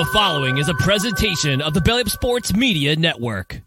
The following is a presentation of the Belly Up Sports Media Network.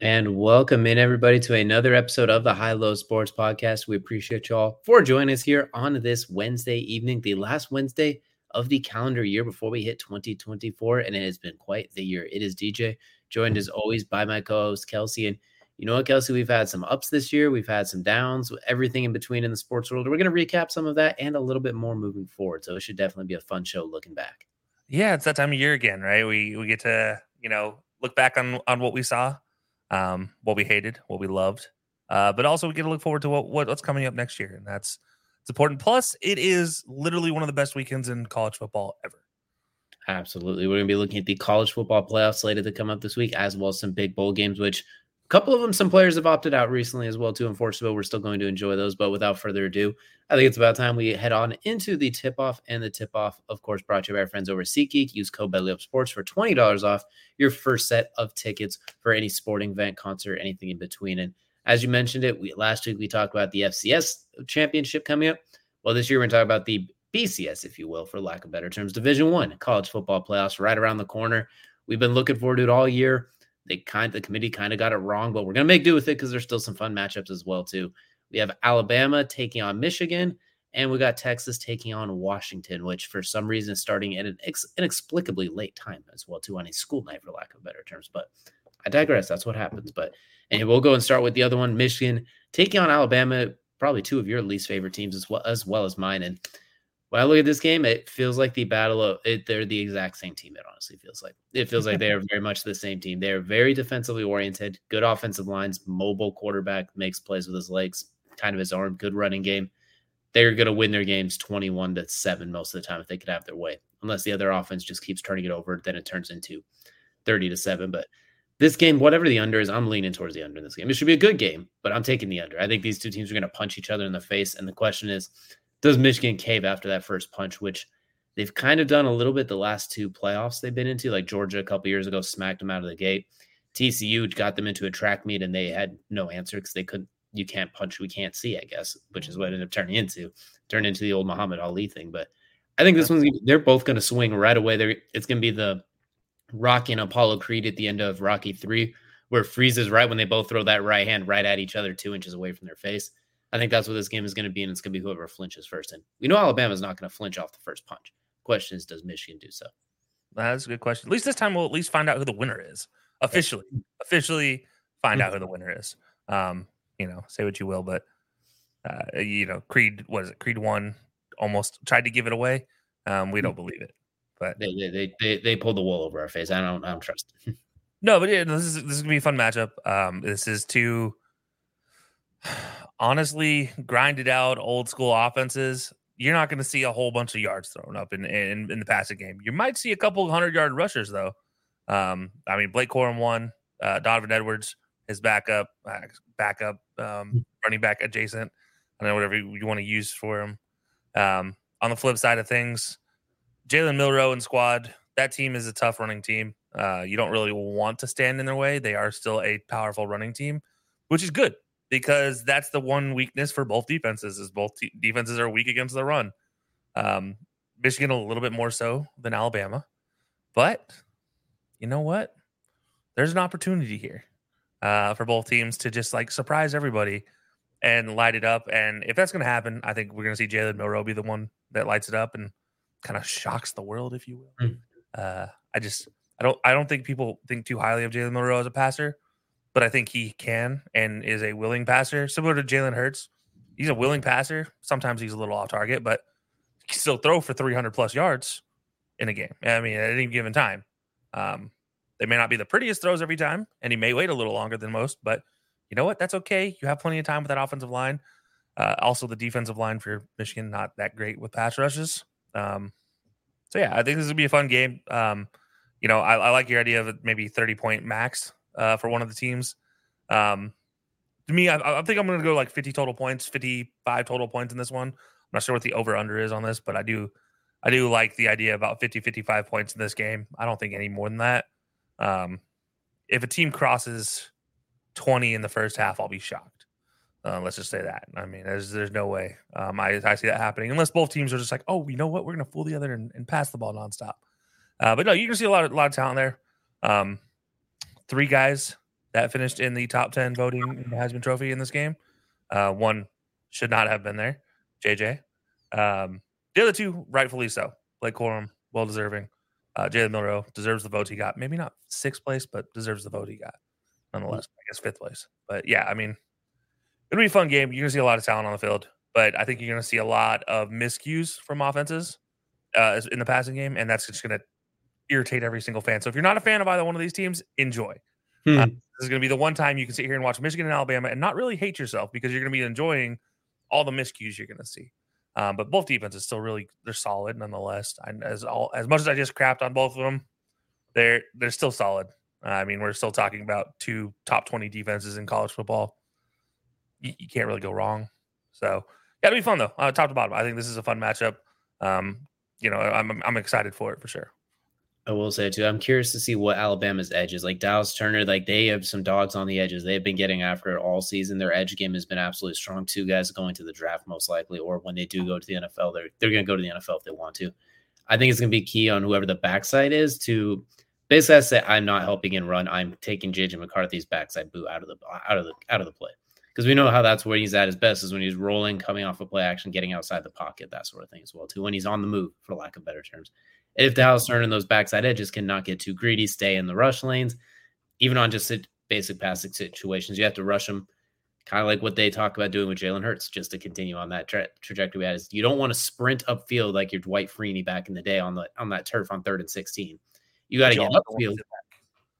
And welcome in, everybody, to another episode of the High Low Sports Podcast. We appreciate y'all for joining us here on this Wednesday evening, the last Wednesday of the calendar year before we hit 2024. And it has been quite the year. It is DJ, joined as always by my co host, Kelsey. And you know what, Kelsey? We've had some ups this year, we've had some downs, everything in between in the sports world. We're going to recap some of that and a little bit more moving forward. So it should definitely be a fun show looking back. Yeah, it's that time of year again, right? We we get to you know look back on on what we saw, um, what we hated, what we loved, uh, but also we get to look forward to what, what what's coming up next year, and that's it's important. Plus, it is literally one of the best weekends in college football ever. Absolutely, we're going to be looking at the college football playoffs slated to come up this week, as well as some big bowl games, which a couple of them, some players have opted out recently as well, too. Unfortunately, we're still going to enjoy those. But without further ado, I think it's about time we head on into the tip off. And the tip off, of course, brought to you by our friends over at SeatGeek. Use code Sports for $20 off your first set of tickets for any sporting event, concert, anything in between. And as you mentioned it, we last week we talked about the FCS championship coming up. Well, this year we're going to talk about the BCS, if you will, for lack of better terms, Division One college football playoffs right around the corner. We've been looking forward to it all year they kind the committee kind of got it wrong, but we're gonna make do with it because there's still some fun matchups as well too. We have Alabama taking on Michigan, and we got Texas taking on Washington, which for some reason is starting at an ex- inexplicably late time as well too on a school night, for lack of better terms. But I digress. That's what happens. But and we'll go and start with the other one, Michigan taking on Alabama, probably two of your least favorite teams as well as well as mine. And when I look at this game, it feels like the battle of it, they're the exact same team. It honestly feels like it feels like they are very much the same team. They're very defensively oriented, good offensive lines, mobile quarterback makes plays with his legs, kind of his arm, good running game. They're going to win their games 21 to 7 most of the time if they could have their way. Unless the other offense just keeps turning it over, then it turns into 30 to 7. But this game, whatever the under is, I'm leaning towards the under in this game. It should be a good game, but I'm taking the under. I think these two teams are going to punch each other in the face. And the question is, does Michigan cave after that first punch, which they've kind of done a little bit the last two playoffs they've been into. Like Georgia a couple years ago smacked them out of the gate. TCU got them into a track meet and they had no answer because they couldn't. You can't punch, we can't see, I guess, which is what it ended up turning into. Turned into the old Muhammad Ali thing. But I think this one's they're both going to swing right away. There, it's going to be the Rocky and Apollo Creed at the end of Rocky Three, where freezes right when they both throw that right hand right at each other, two inches away from their face. I think that's what this game is going to be, and it's going to be whoever flinches first. And we know Alabama's not going to flinch off the first punch. Question is, does Michigan do so? That's a good question. At least this time we'll at least find out who the winner is officially. Officially find out who the winner is. Um, you know, say what you will, but uh, you know, Creed was it? Creed one almost tried to give it away. Um, we don't believe it, but they they they, they pulled the wool over our face. I don't I don't trust. no, but yeah, this is this is gonna be a fun matchup. Um, this is two honestly grinded out old school offenses, you're not going to see a whole bunch of yards thrown up in, in, in the passing game. You might see a couple hundred yard rushers though. Um, I mean, Blake Corum won, uh, Donovan Edwards, his backup, uh, backup um, hmm. running back adjacent. I don't know whatever you, you want to use for him. Um, on the flip side of things, Jalen Milroe and squad. That team is a tough running team. Uh, you don't really want to stand in their way. They are still a powerful running team, which is good because that's the one weakness for both defenses is both te- defenses are weak against the run. Um, Michigan a little bit more so than Alabama, but you know what? There's an opportunity here uh, for both teams to just like surprise everybody and light it up. And if that's going to happen, I think we're going to see Jalen Milroe be the one that lights it up and kind of shocks the world, if you will. Mm. Uh, I just I don't I don't think people think too highly of Jalen Milroe as a passer but I think he can and is a willing passer, similar to Jalen Hurts. He's a willing passer. Sometimes he's a little off target, but he can still throw for 300 plus yards in a game. I mean, at any given time. Um, they may not be the prettiest throws every time, and he may wait a little longer than most, but you know what? That's okay. You have plenty of time with that offensive line. Uh, also, the defensive line for Michigan, not that great with pass rushes. Um, so, yeah, I think this would be a fun game. Um, you know, I, I like your idea of maybe 30 point max uh, for one of the teams. Um, to me, I, I think I'm going to go like 50 total points, 55 total points in this one. I'm not sure what the over under is on this, but I do, I do like the idea about 50, 55 points in this game. I don't think any more than that. Um, if a team crosses 20 in the first half, I'll be shocked. Uh, let's just say that. I mean, there's there's no way um, I, I see that happening unless both teams are just like, oh, you know what, we're gonna fool the other and, and pass the ball nonstop. Uh, but no, you can see a lot of a lot of talent there. Um, three guys that finished in the top ten voting in the Heisman Trophy in this game. Uh, one should not have been there, JJ. Um, the other two, rightfully so. Blake Corum, well deserving. Uh, Jalen Milroe deserves the vote he got. Maybe not sixth place, but deserves the vote he got nonetheless. I guess fifth place. But yeah, I mean, it'll be a fun game. You're gonna see a lot of talent on the field, but I think you're gonna see a lot of miscues from offenses uh, in the passing game, and that's just gonna irritate every single fan. So if you're not a fan of either one of these teams, enjoy. Hmm. Uh, this is gonna be the one time you can sit here and watch Michigan and Alabama and not really hate yourself because you're gonna be enjoying all the miscues you're gonna see. Um, but both defenses still really they're solid nonetheless. And as all as much as I just crapped on both of them, they're they're still solid. Uh, I mean, we're still talking about two top twenty defenses in college football. You, you can't really go wrong. So yeah, it'll be fun though, uh, top to bottom. I think this is a fun matchup. Um, you know, I'm I'm excited for it for sure. I will say too, I'm curious to see what Alabama's edge is. Like Dallas Turner, like they have some dogs on the edges. They've been getting after it all season. Their edge game has been absolutely strong. Two guys going to the draft most likely, or when they do go to the NFL, they're they're going to go to the NFL if they want to. I think it's going to be key on whoever the backside is to basically I say I'm not helping in run. I'm taking JJ McCarthy's backside boot out of the out of the out of the play because we know how that's where he's at his best is when he's rolling, coming off a of play action, getting outside the pocket, that sort of thing as well too. When he's on the move, for lack of better terms if Dallas Turner and those backside edges cannot get too greedy, stay in the rush lanes, even on just basic passing situations, you have to rush them. Kind of like what they talk about doing with Jalen Hurts, just to continue on that tra- trajectory. Is you don't want to sprint upfield like your Dwight Freeney back in the day on the on that turf on third and sixteen. You got to get upfield.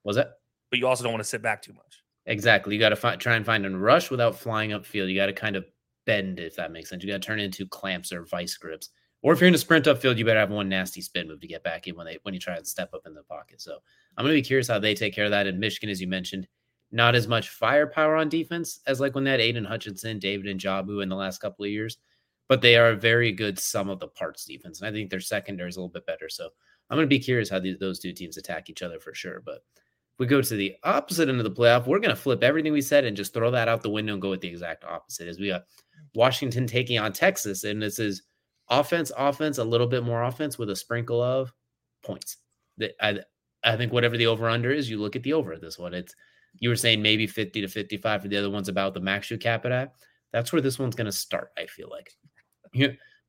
Was it? But you also don't want to sit back too much. Exactly. You got to fi- try and find a rush without flying upfield. You got to kind of bend, if that makes sense. You got to turn into clamps or vice grips. Or if you're in a sprint upfield, you better have one nasty spin move to get back in when they when you try and step up in the pocket. So I'm going to be curious how they take care of that. In Michigan, as you mentioned, not as much firepower on defense as like when they had Aidan Hutchinson, David Ojabo in the last couple of years, but they are a very good sum of the parts defense, and I think their secondary is a little bit better. So I'm going to be curious how those two teams attack each other for sure. But if we go to the opposite end of the playoff, we're going to flip everything we said and just throw that out the window and go with the exact opposite. As we got Washington taking on Texas, and this is offense, offense, a little bit more offense with a sprinkle of points. That I I think whatever the over under is, you look at the over this one. It's you were saying maybe 50 to 55 for the other ones about the max you cap it at. That's where this one's going to start, I feel like.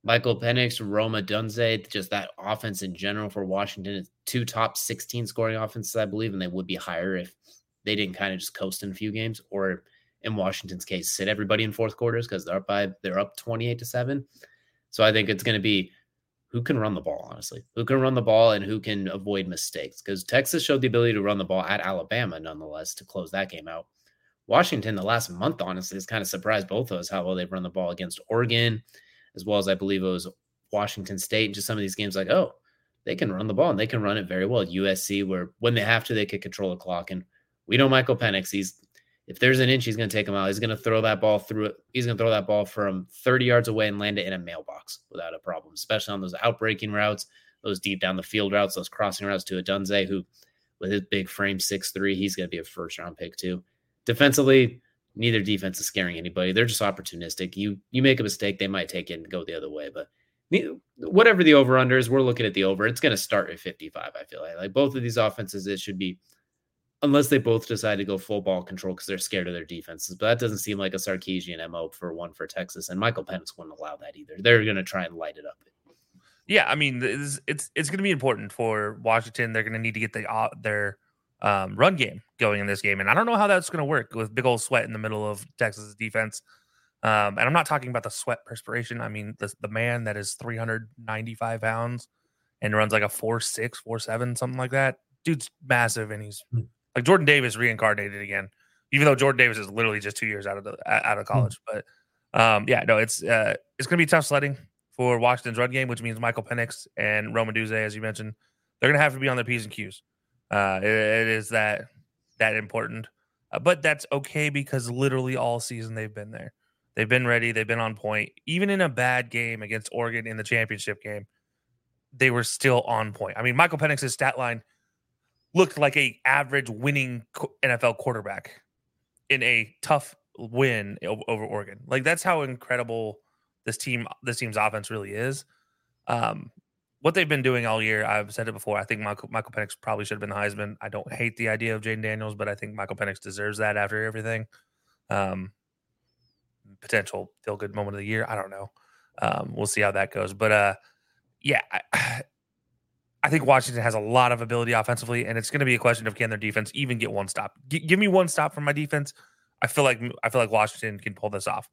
Michael Penix, Rome Odunze, just that offense in general for Washington. It's two top 16 scoring offenses, I believe, and they would be higher if they didn't kind of just coast in a few games, or in Washington's case, sit everybody in fourth quarters because they're up by they're up 28 to 7. So I think it's going to be who can run the ball, honestly, who can run the ball and who can avoid mistakes. Because Texas showed the ability to run the ball at Alabama, nonetheless, to close that game out. Washington, the last month, honestly, has kind of surprised both of us how well they've run the ball against Oregon, as well as I believe it was Washington State, and just some of these games like, oh, they can run the ball and they can run it very well. USC, where when they have to, they could control the clock. And we know Michael Penix, he's if there's an inch, he's going to take him out. He's going to throw that ball through. He's going to throw that ball from 30 yards away and land it in a mailbox without a problem, especially on those outbreaking routes, those deep down the field routes, those crossing routes to Odunze, who with his big frame, six three, he's going to be a first round pick too. Defensively, neither defense is scaring anybody. They're just opportunistic. You you make a mistake, they might take it and go the other way. But whatever the over under is, we're looking at the over. It's going to start at 55. I feel like like both of these offenses, it should be unless they both decide to go full ball control because they're scared of their defenses. But that doesn't seem like a Sarkisian MO for one for Texas. And Michael Penix wouldn't allow that either. They're going to try and light it up. Yeah, I mean, it's it's, it's going to be important for Washington. They're going to need to get the uh, their um, run game going in this game, and I don't know how that's going to work with big old sweat in the middle of Texas defense. Um, and I'm not talking about the sweat perspiration. I mean, the the man that is 395 pounds and runs like a four six, four seven, something like that. Dude's massive, and he's hmm. Like Jordan Davis reincarnated again, even though Jordan Davis is literally just two years out of the out of hmm. college. Mm-hmm. But um, yeah, no, it's uh, it's going to be tough sledding for Washington's run game, which means Michael Penix and Rome Odunze, as you mentioned, they're going to have to be on their p's and q's. Uh, it, it is that that important, uh, but that's okay because literally all season they've been there. They've been ready. They've been on point. Even in a bad game against Oregon in the championship game, they were still on point. I mean, Michael Penix's stat line looked like a average winning NFL quarterback in a tough win over Oregon. Like that's how incredible this team this team's offense really is. Um, what they've been doing all year, I've said it before. I think Michael Michael Penix probably should have been the Heisman. I don't hate the idea of Jayden Daniels, but I think Michael Penix deserves that after everything. Um, potential feel good moment of the year. I don't know. Um, we'll see how that goes. But uh, yeah, I, I, think Washington has a lot of ability offensively, and it's going to be a question of can their defense even get one stop. G- give me one stop from my defense. I feel like I feel like Washington can pull this off.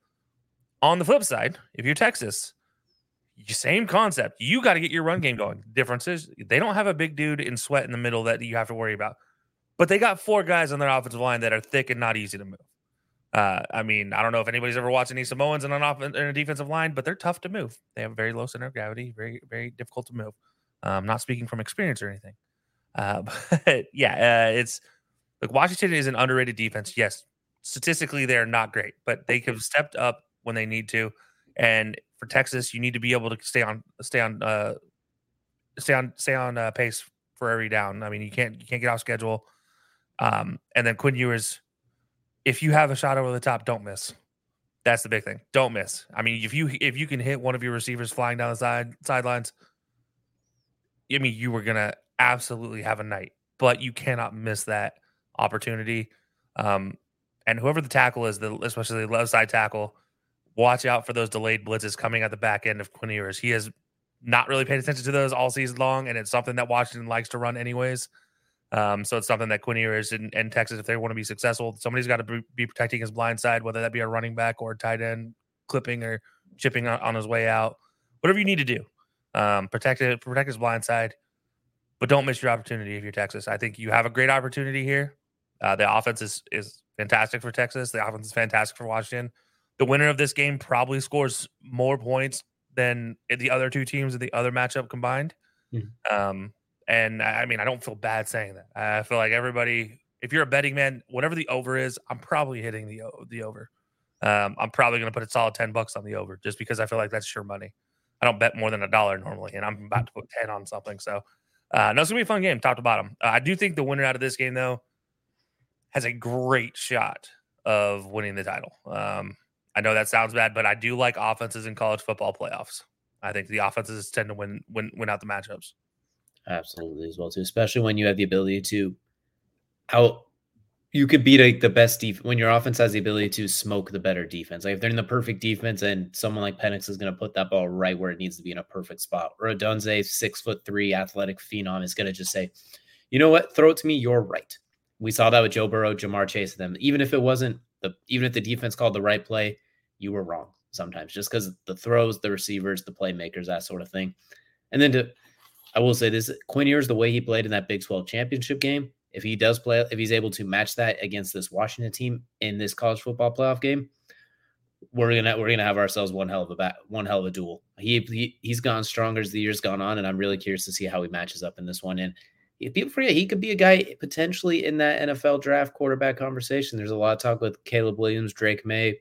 On the flip side, if you're Texas, same concept. You got to get your run game going. Differences they don't have a big dude in sweat in the middle that you have to worry about, but they got four guys on their offensive line that are thick and not easy to move. Uh, I mean, I don't know if anybody's ever watched any Samoans in an off in a defensive line, but they're tough to move. They have very low center of gravity, very very difficult to move. I'm um, not speaking from experience or anything, uh, but yeah, uh, it's like Washington is an underrated defense. Yes, statistically they're not great, but they have stepped up when they need to. And for Texas, you need to be able to stay on stay on uh, stay on stay on uh, pace for every down. I mean, you can't you can't get off schedule. Um, and then Quinn Ewers if you have a shot over the top, don't miss. That's the big thing. Don't miss. I mean, if you if you can hit one of your receivers flying down the side sidelines, I mean, you were gonna absolutely have a night. But you cannot miss that opportunity. Um, and whoever the tackle is, the especially the left side tackle, watch out for those delayed blitzes coming at the back end of Quinn Ewers. He has not really paid attention to those all season long, and it's something that Washington likes to run anyways. Um, so it's something that Quinn and, in Texas, if they want to be successful, somebody's got to be, be, protecting his blind side, whether that be a running back or a tight end clipping or chipping on, on his way out, whatever you need to do. Um, protect it, protect his blind side, but don't miss your opportunity if you're Texas. I think you have a great opportunity here. Uh, the offense is is fantastic for Texas. The offense is fantastic for Washington. The winner of this game probably scores more points than the other two teams in the other matchup combined. Mm-hmm. Um, and I mean, I don't feel bad saying that. I feel like everybody, if you're a betting man, whatever the over is, I'm probably hitting the the over. Um, I'm probably going to put a solid ten bucks on the over just because I feel like that's sure money. I don't bet more than a dollar normally, and I'm about to put ten on something. So, uh, no, it's gonna be a fun game, top to bottom. Uh, I do think the winner out of this game, though, has a great shot of winning the title. Um, I know that sounds bad, but I do like offenses in college football playoffs. I think the offenses tend to win win win out the matchups. Absolutely, as well too. Especially when you have the ability to out. You could beat like the best defense when your offense has the ability to smoke the better defense. Like if they're in the perfect defense and someone like Penix is going to put that ball right where it needs to be in a perfect spot, or Odunze six foot three athletic phenom is going to just say, you know what, throw it to me. You're right. We saw that with Joe Burrow, Ja'Marr Chase, them. Even if it wasn't the, even if the defense called the right play, you were wrong sometimes, just because the throws, the receivers, the playmakers, that sort of thing. And then to I will say this: Quinn Ewers, the way he played in that Big 12 championship game, if he does play, if he's able to match that against this Washington team in this college football playoff game, we're gonna we're gonna have ourselves one hell of a bat, one hell of a duel. He, he he's gone stronger as the years gone on, and I'm really curious to see how he matches up in this one. And people forget he could be a guy potentially in that NFL draft quarterback conversation. There's a lot of talk with Caleb Williams, Drake Maye,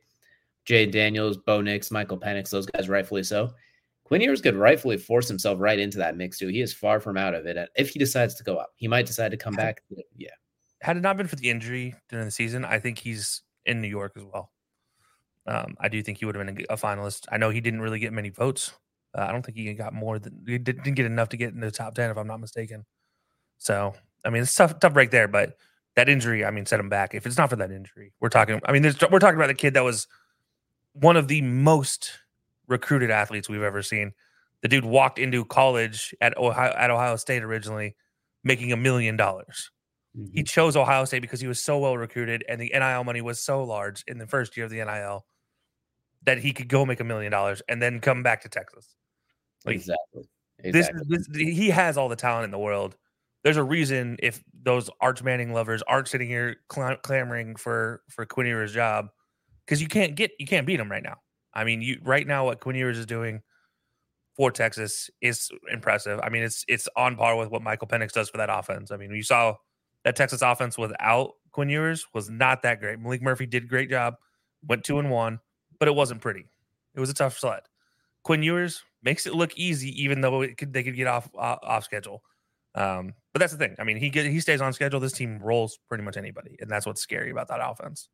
Jay Daniels, Bo Nix, Michael Penix, those guys rightfully so. Quinn Ewers could rightfully force himself right into that mix too. He is far from out of it. If he decides to go up, he might decide to come back. Yeah. Had it not been for the injury during the season, I think he's in New York as well. Um, I do think he would have been a, finalist. I know he didn't really get many votes. Uh, I don't think he got more than he didn't get enough to get in the top ten, if I'm not mistaken. So, I mean, it's tough, tough break there. But that injury, I mean, set him back. If it's not for that injury, we're talking. I mean, we're talking about the kid that was one of the most recruited athletes we've ever seen. The dude walked into college at Ohio at Ohio State originally, making a million dollars. He mm-hmm. chose Ohio State because he was so well recruited, and the NIL money was so large in the first year of the NIL that he could go make a million dollars and then come back to Texas. Like, exactly. exactly. This, this, he has all the talent in the world. There's a reason if those Arch Manning lovers aren't sitting here cl- clamoring for for Quinn Ewers' job because you can't get you can't beat him right now. I mean, you right now what Quinn Ewers is doing for Texas is impressive. I mean, it's it's on par with what Michael Penix does for that offense. I mean, you saw that Texas offense without Quinn Ewers was not that great. Maalik Murphy did a great job, went two and one, but it wasn't pretty. It was a tough sled. Quinn Ewers makes it look easy, even though could, they could get off uh, off schedule. Um, but that's the thing. I mean, he get, he stays on schedule. This team rolls pretty much anybody, and that's what's scary about that offense.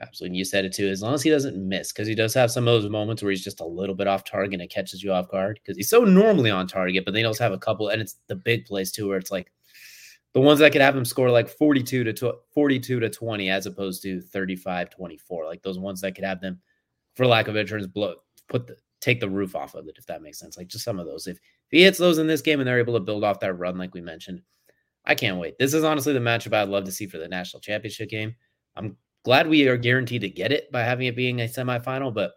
Absolutely. And you said it too. As long as he doesn't miss, because he does have some of those moments where he's just a little bit off target and it catches you off guard because he's so normally on target, but then he also have a couple, and it's the big plays too, where it's like the ones that could have him score like 42 to tw- 42 to 20 as opposed to 35 24. Like those ones that could have them, for lack of a terms, blow put the take the roof off of it, if that makes sense. Like just some of those. If, if he hits those in this game and they're able to build off that run, like we mentioned, I can't wait. This is honestly the matchup I'd love to see for the national championship game. I'm glad we are guaranteed to get it by having it being a semifinal. But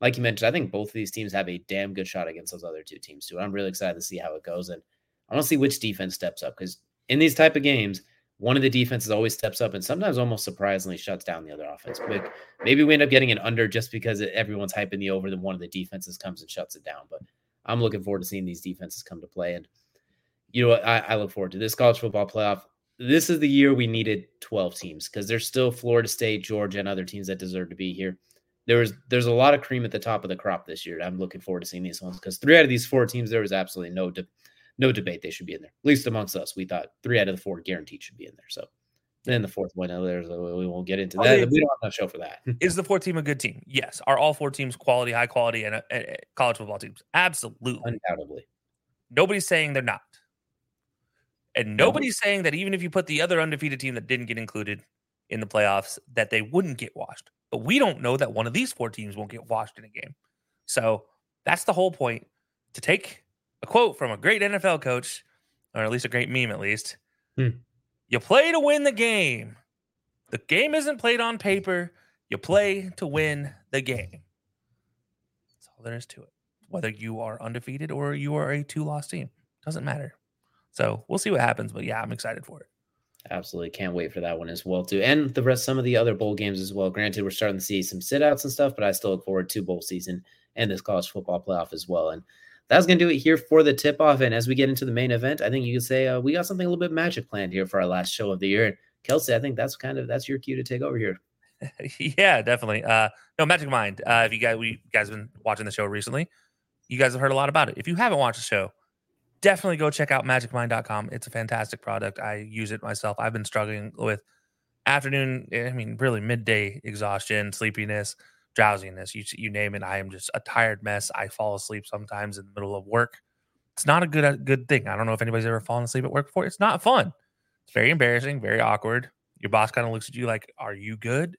like you mentioned, I think both of these teams have a damn good shot against those other two teams too. I'm really excited to see how it goes, and I want to see which defense steps up because in these type of games, one of the defenses always steps up and sometimes almost surprisingly shuts down the other offense. But maybe we end up getting an under just because everyone's hyping the over, then one of the defenses comes and shuts it down. But I'm looking forward to seeing these defenses come to play. And you know what? I, I look forward to this college football playoff this is the year we needed 12 teams because there's still Florida State, Georgia, and other teams that deserve to be here. There was there's a lot of cream at the top of the crop this year. I'm looking forward to seeing these ones because three out of these four teams there was absolutely no de- no debate they should be in there. At least amongst us, we thought three out of the four guaranteed should be in there. So then the fourth one, there's we won't get into that. we don't have a show for that. is the fourth team a good team? Yes. Are all four teams quality, high quality, and uh, uh, college football teams? Absolutely, undoubtedly. Nobody's saying they're not. And nobody's saying that even if you put the other undefeated team that didn't get included in the playoffs, that they wouldn't get washed. But we don't know that one of these four teams won't get washed in a game. So that's the whole point to take a quote from a great NFL coach, or at least a great meme, at least. Hmm. You play to win the game. The game isn't played on paper. You play to win the game. That's all there is to it. Whether you are undefeated or you are a two loss team, doesn't matter. So we'll see what happens. But yeah, I'm excited for it. Absolutely. Can't wait for that one as well, too. And the rest, some of the other bowl games as well. Granted, we're starting to see some sit outs and stuff, but I still look forward to bowl season and this college football playoff as well. And that's going to do it here for the tip off. And as we get into the main event, I think you can say uh, we got something a little bit magic planned here for our last show of the year. Kelsey, I think that's kind of that's your cue to take over here. yeah, definitely. Uh, no, Magic Mind. Uh, if you guys, we guys have been watching the show recently, you guys have heard a lot about it. If you haven't watched the show, definitely go check out magicmind.com. It's a fantastic product. I use it myself. I've been struggling with afternoon, I mean, really midday exhaustion, sleepiness, drowsiness, you, you name it. I am just a tired mess. I fall asleep sometimes in the middle of work. It's not a good a good thing. I don't know if anybody's ever fallen asleep at work before. It's not fun. It's very embarrassing, very awkward. Your boss kind of looks at you like, "Are you good?"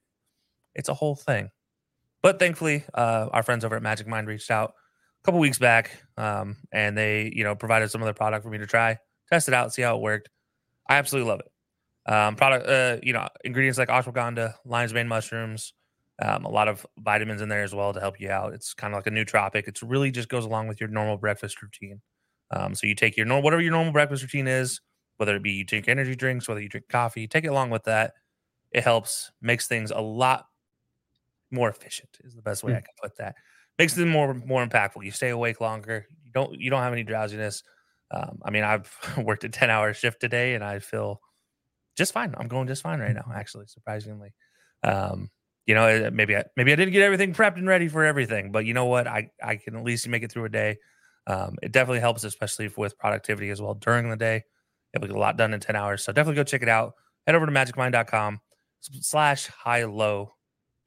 It's a whole thing. But thankfully, uh, our friends over at Magic Mind reached out a couple weeks back, um, and they you know provided some of their product for me to try, test it out, see how it worked. I absolutely love it. Um, product, uh, you know, ingredients like ashwagandha, lion's mane mushrooms, um, a lot of vitamins in there as well to help you out. It's kind of like a nootropic. It's really just goes along with your normal breakfast routine. Um, so you take your normal, whatever your normal breakfast routine is, whether it be you drink energy drinks, whether you drink coffee, take it along with that. It helps, makes things a lot more efficient. Is the best way mm. I can put that makes them more more impactful. You stay awake longer. You don't you don't have any drowsiness. Um, I mean, I've worked a ten hour shift today, and I feel just fine. I'm going just fine right now, actually, surprisingly. Um, you know, maybe I, maybe I didn't get everything prepped and ready for everything, but you know what? I I can at least make it through a day. Um, it definitely helps, especially with productivity as well during the day. Able to get a lot done in 10 hours. So definitely go check it out. Head over to magicmind.com slash high low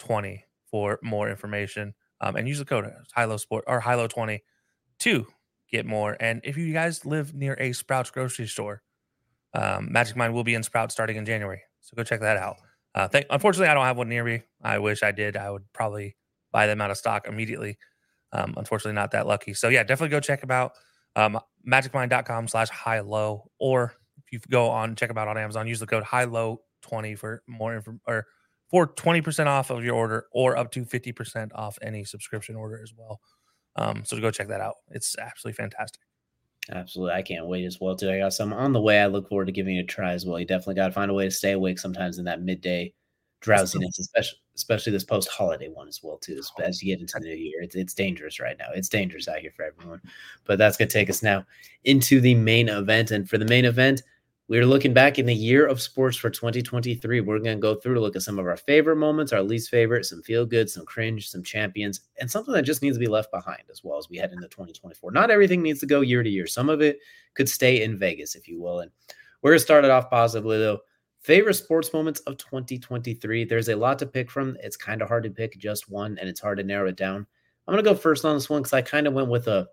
20 for more information um, and use the code Hilo Sport or Hilo 20 to get more. And if you guys live near a Sprouts grocery store, um, Magic Mind will be in Sprouts starting in January. So go check that out. Uh, unfortunately, I don't have one near me. I wish I did. I would probably buy them out of stock immediately. Um, unfortunately, not that lucky. So yeah, definitely go check them out. Um, magicmind.com slash high low. Or if you go on, check them out on Amazon, use the code high low 20 for more info or for 20% off of your order or up to 50% off any subscription order as well. Um, so to go check that out. It's absolutely fantastic. Absolutely. I can't wait as well, too. I got some on the way. I look forward to giving it a try as well. You definitely got to find a way to stay awake sometimes in that midday drowsiness, especially especially this post holiday one as well, too. As you get into the new year, it's, it's dangerous right now. It's dangerous out here for everyone. But that's going to take us now into the main event. And for the main event, we're looking back in the year of sports for 2023. We're going to go through to look at some of our favorite moments, our least favorite, some feel good, some cringe, some champions, and something that just needs to be left behind as well as we head into 2024. Not everything needs to go year to year. Some of it could stay in Vegas, if you will. And we're going to start it off positively, though. Favorite sports moments of 2023. There's a lot to pick from. It's kind of hard to pick just one, and it's hard to narrow it down. I'm gonna go first on this one because I kind of went with a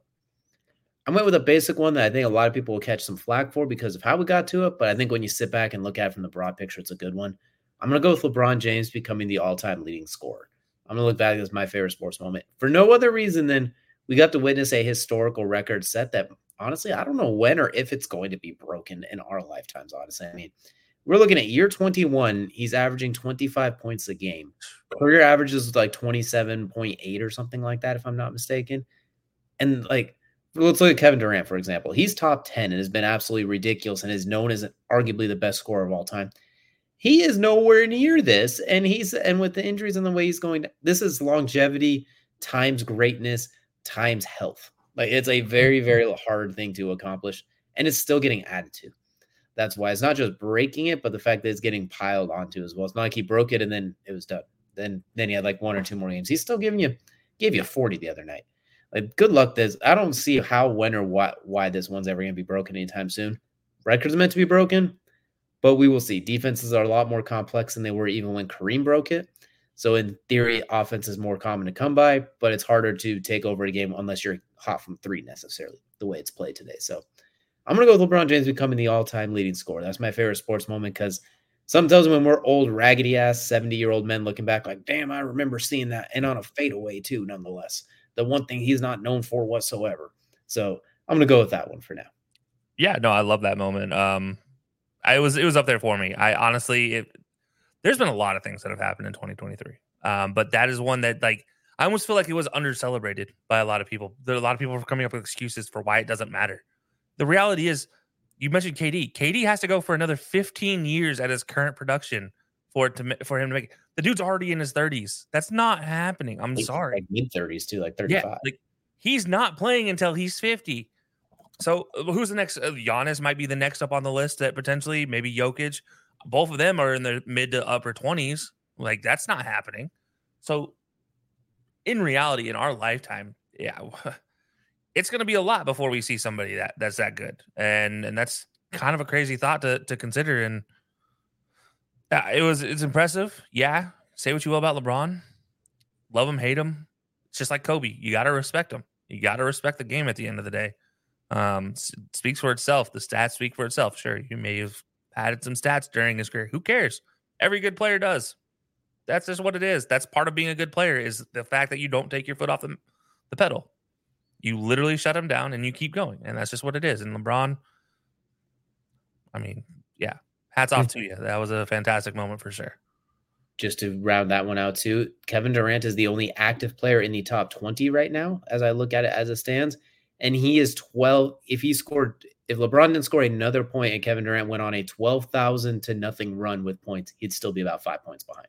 I went with a basic one that I think a lot of people will catch some flack for because of how we got to it. But I think when you sit back and look at it from the broad picture, it's a good one. I'm going to go with LeBron James becoming the all time leading scorer. I'm going to look back as my favorite sports moment for no other reason than we got to witness a historical record set that honestly, I don't know when or if it's going to be broken in our lifetimes. Honestly, I mean, we're looking at year 21. He's averaging 25 points a game. Career averages like 27.8 or something like that, if I'm not mistaken. And like, let's look at Kevin Durant, for example. He's top 10 and has been absolutely ridiculous and is known as arguably the best scorer of all time. He is nowhere near this. And he's, and with the injuries and the way he's going, this is longevity times greatness times health. Like, it's a very, mm-hmm. very hard thing to accomplish. And it's still getting added to. That's why it's not just breaking it, but the fact that it's getting piled onto as well. It's not like he broke it and then it was done. Then, then he had like one or two more games. He's still giving you, gave you 40 the other night. Like, good luck. This I don't see how, when, or what, why this one's ever going to be broken anytime soon. Records are meant to be broken, but we will see. Defenses are a lot more complex than they were even when Kareem broke it. So in theory, offense is more common to come by, but it's harder to take over a game unless you're hot from three necessarily. The way it's played today. So I'm gonna go with LeBron James becoming the all-time leading scorer. That's my favorite sports moment because sometimes when we're old, raggedy ass 70 year old men looking back, like, damn, I remember seeing that, and on a fadeaway too, nonetheless the one thing he's not known for whatsoever. So I'm gonna go with that one for now. Yeah, no, I love that moment. Um, I was it was up there for me. I honestly, it, there's been a lot of things that have happened in 2023, um, but that is one that like I almost feel like it was under celebrated by a lot of people. There are a lot of people coming up with excuses for why it doesn't matter. The reality is, you mentioned KD. KD has to go for another 15 years at his current production for it to for him to make. The dude's already in his 30s. That's not happening. I'm He's sorry. Like mid 30s too, like 35. Yeah, like he's not playing until he's 50. So uh, who's the next? Uh, Giannis might be the next up on the list that potentially maybe Jokic. Both of them are in their mid to upper 20s. Like that's not happening. So in reality, in our lifetime, yeah, it's going to be a lot before we see somebody that that's that good, and and that's kind of a crazy thought to to consider. And yeah, it was it's impressive. Yeah, say what you will about LeBron, love him, hate him. It's just like Kobe. You got to respect him. You got to respect the game at the end of the day. Um, speaks for itself. The stats speak for itself. Sure, you may have added some stats during his career. Who cares? Every good player does. That's just what it is. That's part of being a good player is the fact that you don't take your foot off the, the pedal. You literally shut him down and you keep going. And that's just what it is. And LeBron, I mean, yeah, hats off to you. That was a fantastic moment for sure. Just to round that one out too, Kevin Durant is the only active player in the top 20 right now, as I look at it as it stands. And he is 12. If he scored, if LeBron didn't score another point and Kevin Durant went on a 12,000 to nothing run with points, he'd still be about five points behind.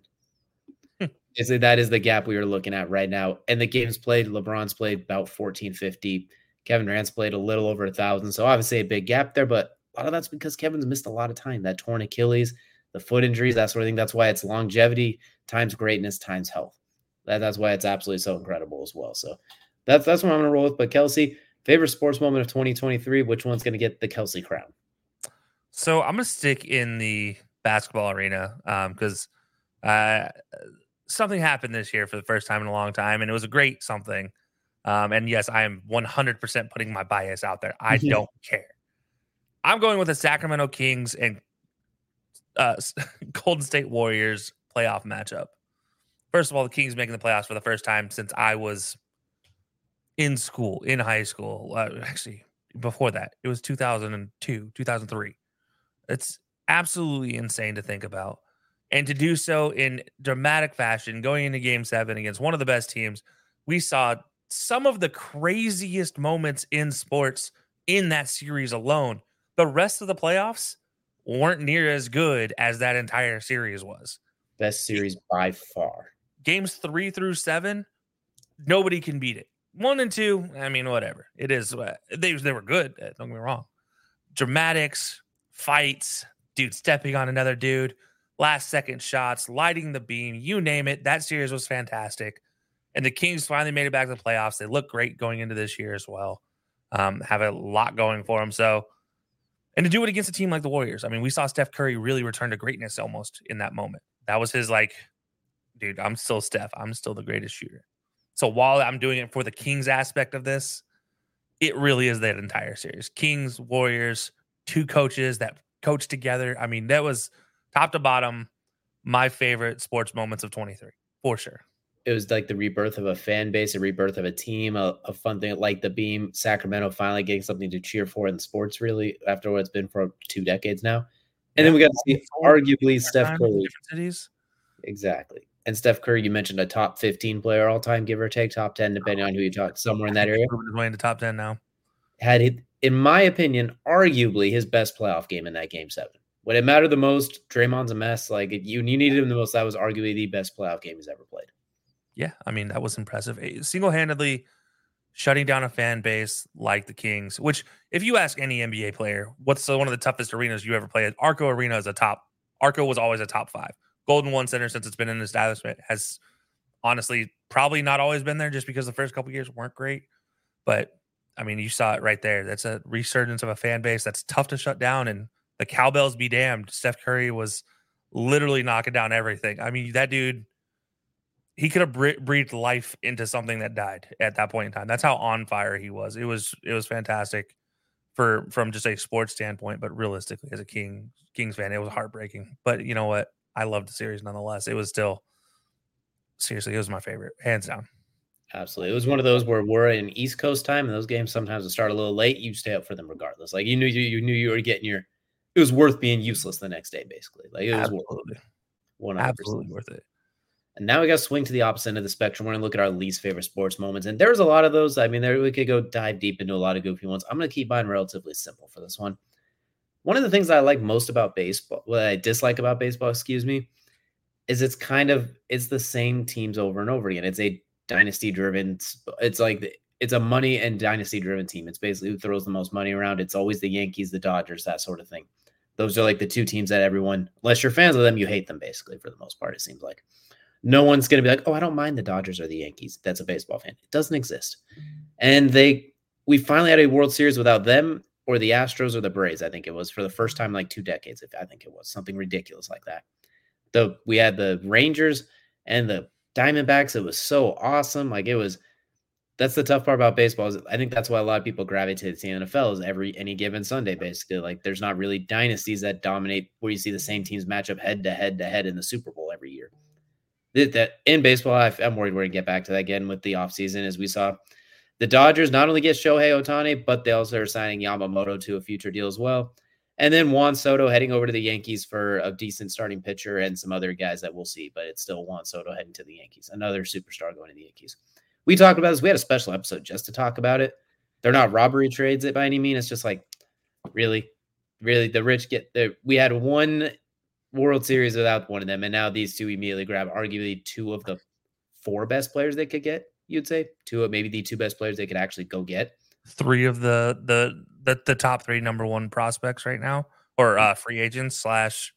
Hmm. that is the gap we are looking at right now. And the games played, LeBron's played about 1450. Kevin Durant's played a little over a thousand. So obviously a big gap there, but a lot of that's because Kevin's missed a lot of time. That torn Achilles, the foot injuries, that sort of thing. That's why it's longevity times greatness times health. That, that's why it's absolutely so incredible as well. So that's that's what I'm gonna roll with. But Kelsey, favorite sports moment of 2023, which one's gonna get the Kelsey crown? So I'm gonna stick in the basketball arena because um, uh, something happened this year for the first time in a long time, and it was a great something. Um, and yes, I am 100% putting my bias out there. I don't care. I'm going with the Sacramento Kings and uh, Golden State Warriors playoff matchup. First of all, the Kings making the playoffs for the first time since I was in school, in high school. Uh, actually, before that, it was 2002, 2003. It's absolutely insane to think about. And to do so in dramatic fashion, going into game seven against one of the best teams, we saw some of the craziest moments in sports in that series alone the rest of the playoffs weren't near as good as that entire series was. Best series by far. Games three through seven, nobody can beat it. One and two, I mean, whatever. It is. Uh, they, they were good. Uh, don't get me wrong. Dramatics, fights, dude stepping on another dude, last second shots, lighting the beam, you name it. That series was fantastic. And the Kings finally made it back to the playoffs. They look great going into this year as well. Um, have a lot going for them. So, and to do it against a team like the Warriors. I mean, we saw Steph Curry really return to greatness almost in that moment. That was his like, dude, I'm still Steph. I'm still the greatest shooter. So while I'm doing it for the Kings aspect of this, it really is that entire series. Kings, Warriors, two coaches that coach together. I mean, that was top to bottom my favorite sports moments of 23 for sure. It was like the rebirth of a fan base, a rebirth of a team, a, a fun thing like the Beam, Sacramento finally getting something to cheer for in sports, really, after what it's been for two decades now. And yeah, then we got to see arguably Steph Curry. Cities. Exactly. And Steph Curry, you mentioned a top 15 player all time, give or take, top 10, depending oh, on who you talk, somewhere in that area. Way into top 10 now. Had, it, in my opinion, arguably his best playoff game in that game seven. When it mattered the most, Draymond's a mess. Like you, you needed him the most. That was arguably the best playoff game he's ever played. Yeah, I mean that was impressive. Single handedly shutting down a fan base like the Kings. Which, if you ask any NBA player, what's one of the toughest arenas you ever played? Arco Arena is a top. Arco was always a top five. Golden One Center, since it's been in establishment, has honestly probably not always been there, just because the first couple years weren't great. But I mean, you saw it right there. That's a resurgence of a fan base that's tough to shut down, and the cowbells be damned. Steph Curry was literally knocking down everything. I mean, that dude, he could have breathed life into something that died at that point in time. That's how on fire he was. It was it was fantastic for from just a sports standpoint, but realistically, as a King Kings fan, it was heartbreaking. But you know what? I loved the series nonetheless. It was still seriously, it was my favorite, hands down. Absolutely. It was one of those where we're in East Coast time and those games sometimes start a little late. You stay up for them regardless. Like you knew you, you knew you were getting your it was worth being useless the next day, basically. Like it was absolutely, one absolutely worth it. And now we got to swing to the opposite end of the spectrum. We're going to look at our least favorite sports moments, and there's a lot of those. I mean, there we could go dive deep into a lot of goofy ones. I'm going to keep mine relatively simple for this one. One of the things I like most about baseball, what I dislike about baseball, excuse me, is it's kind of it's the same teams over and over again. It's a dynasty driven. It's like it's a money and dynasty driven team. It's basically who throws the most money around. It's always the Yankees, the Dodgers, that sort of thing. Those are like the two teams that everyone, unless you're fans of them, you hate them basically for the most part, it seems like. No one's going to be like, oh, I don't mind the Dodgers or the Yankees. That's a baseball fan. It doesn't exist. And they, we finally had a World Series without them or the Astros or the Braves. I think it was for the first time like two decades. If I think it was something ridiculous like that. The we had the Rangers and the Diamondbacks. It was so awesome. Like it was that's the tough part about baseball is I think that's why a lot of people gravitate to the NFL is every any given Sunday basically like there's not really dynasties that dominate where you see the same teams match up head to head to head in the Super Bowl every year. That, in baseball I, am worried we're gonna get back to that again with the offseason as we saw the Dodgers not only get Shohei Ohtani, but they also are signing Yamamoto to a future deal as well. And then Juan Soto heading over to the Yankees for a decent starting pitcher and some other guys that we'll see, but it's still Juan Soto heading to the Yankees, another superstar going to the Yankees we talked about this. We had a special episode just to talk about it. They're not robbery trades it by any means. It's just like really, really the rich get the we had one World Series without one of them, and now these two immediately grab arguably two of the four best players they could get. You'd say two of maybe the two best players they could actually go get. Three of the the the, the top three number one prospects right now, or mm-hmm. uh, free agents slash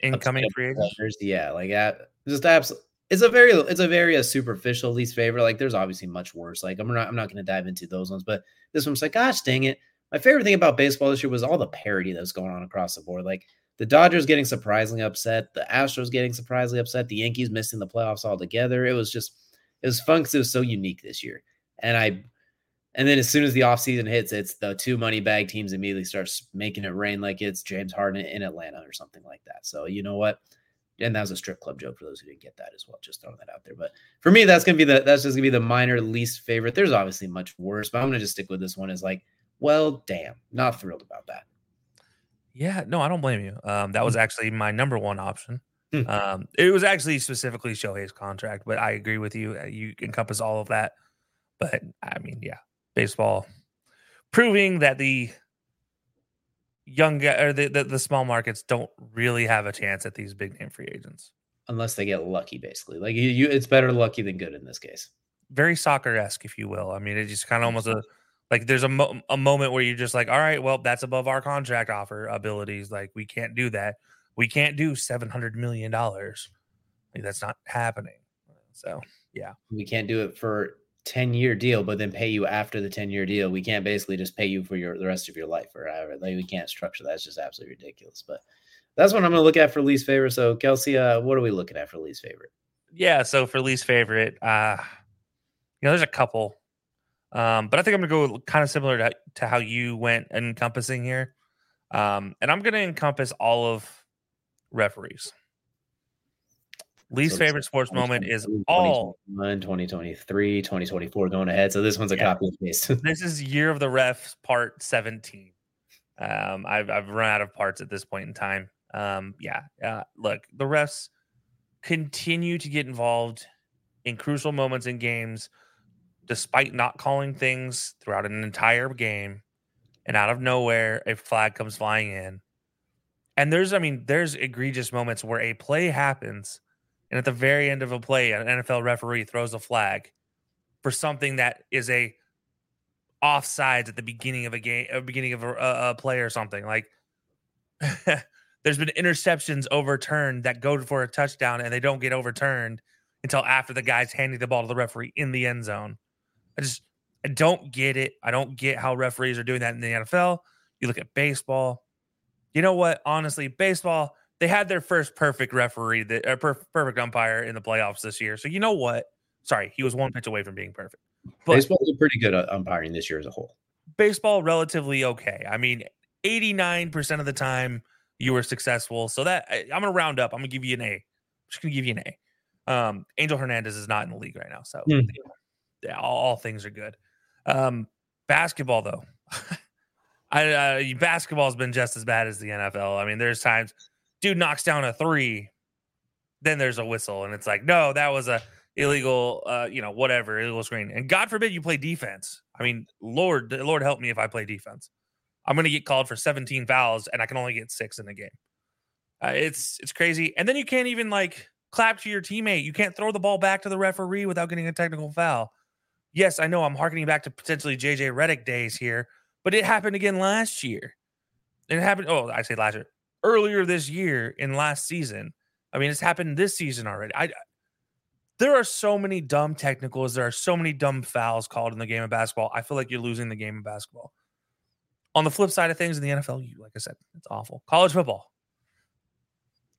incoming free agents. Yeah, like that. Just absolutely it's a very it's a very a superficial least favorite. Like there's obviously much worse. Like I'm not I'm not going to dive into those ones, but this one's like, gosh dang it. My favorite thing about baseball this year was all the parity that's going on across the board. Like the Dodgers getting surprisingly upset, the Astros getting surprisingly upset, the Yankees missing the playoffs altogether. It was just it was fun because it was so unique this year. And I and then as soon as the offseason hits, it's the two money bag teams immediately starts making it rain like it's James Harden in Atlanta or something like that. So you know what? and that was a strip club joke for those who didn't get that as well. Just throwing that out there. But for me, that's gonna be the that's just gonna be the minor least favorite. There's obviously much worse, but I'm gonna just stick with this one. Is like, well, damn, not thrilled about that. Yeah, no, I don't blame you. Um, that was hmm. actually my number one option. Hmm. um, it was actually specifically Shohei's contract, but I agree with you. Uh, you encompass all of that. But I mean, yeah, baseball proving that the young or the, the, the small markets don't really have a chance at these big name free agents unless they get lucky. Basically, like you, you it's better lucky than good in this case. Very soccer esque, if you will. I mean, it's just kind of almost a like there's a, mo- a moment where you're just like, all right, well, that's above our contract offer abilities. Like we can't do that. We can't do seven hundred million dollars. Like, that's not happening. So yeah, we can't do it for 10 year deal, but then pay you after the 10 year deal. We can't basically just pay you for your the rest of your life or however. Like we can't structure that. It's just absolutely ridiculous. But that's what I'm going to look at for least favorite. So Kelsey, uh, what are we looking at for least favorite? Yeah. So for least favorite, uh, you know, there's a couple, um, but I think I'm going to go kind of similar to, to how you went encompassing here. Um, and I'm going to encompass all of referees. Least so favorite sports moment is all 2023, 2024 going ahead. So this one's a yeah. copy and paste. this is year of the refs part 17. Um, I've, I've run out of parts at this point in time. Um, yeah, uh, look, the refs continue to get involved in crucial moments in games, despite not calling things throughout an entire game. And out of nowhere, a flag comes flying in. And there's, I mean, there's egregious moments where a play happens and at the very end of a play, an NFL referee throws a flag for something that is a offsides at the beginning of a game, a uh, beginning of a, a play or something. Like there's been interceptions overturned that go for a touchdown and they don't get overturned until after the guy's handing the ball to the referee in the end zone. I just I don't get it. I don't get how referees are doing that in the NFL. You look at baseball. You know what? Honestly, baseball they had their first perfect referee, that uh, per- perfect umpire in the playoffs this year. So you know what? Sorry, he was one pitch away from being perfect. But baseball is pretty good at umpiring this year as a whole. Baseball relatively okay. I mean, eighty nine percent of the time you were successful. So that I, am gonna round up. I'm gonna give you an A. I'm just gonna give you an A. Um, Angel Hernandez is not in the league right now, so mm. All, things are good. Um, basketball though, I uh, basketball has been just as bad as the NFL. I mean, there's times dude knocks down a three, then there's a whistle, and it's like, no, that was a illegal, uh, you know, whatever, illegal screen. And God forbid you play defense. I mean, Lord, Lord help me if I play defense. I'm going to get called for 17 fouls, and I can only get six in a game. Uh, it's it's crazy. And then you can't even like clap to your teammate. You can't throw the ball back to the referee without getting a technical foul. Yes, I know I'm harkening back to potentially JJ Redick days here, but it happened again last year. It happened. Oh, I say last year earlier this year in last season. I mean, it's happened this season already. I there are so many dumb technicals. There are so many dumb fouls called in the game of basketball. I feel like you're losing the game of basketball. On the flip side of things, in the NFL, you like I said, it's awful. College football.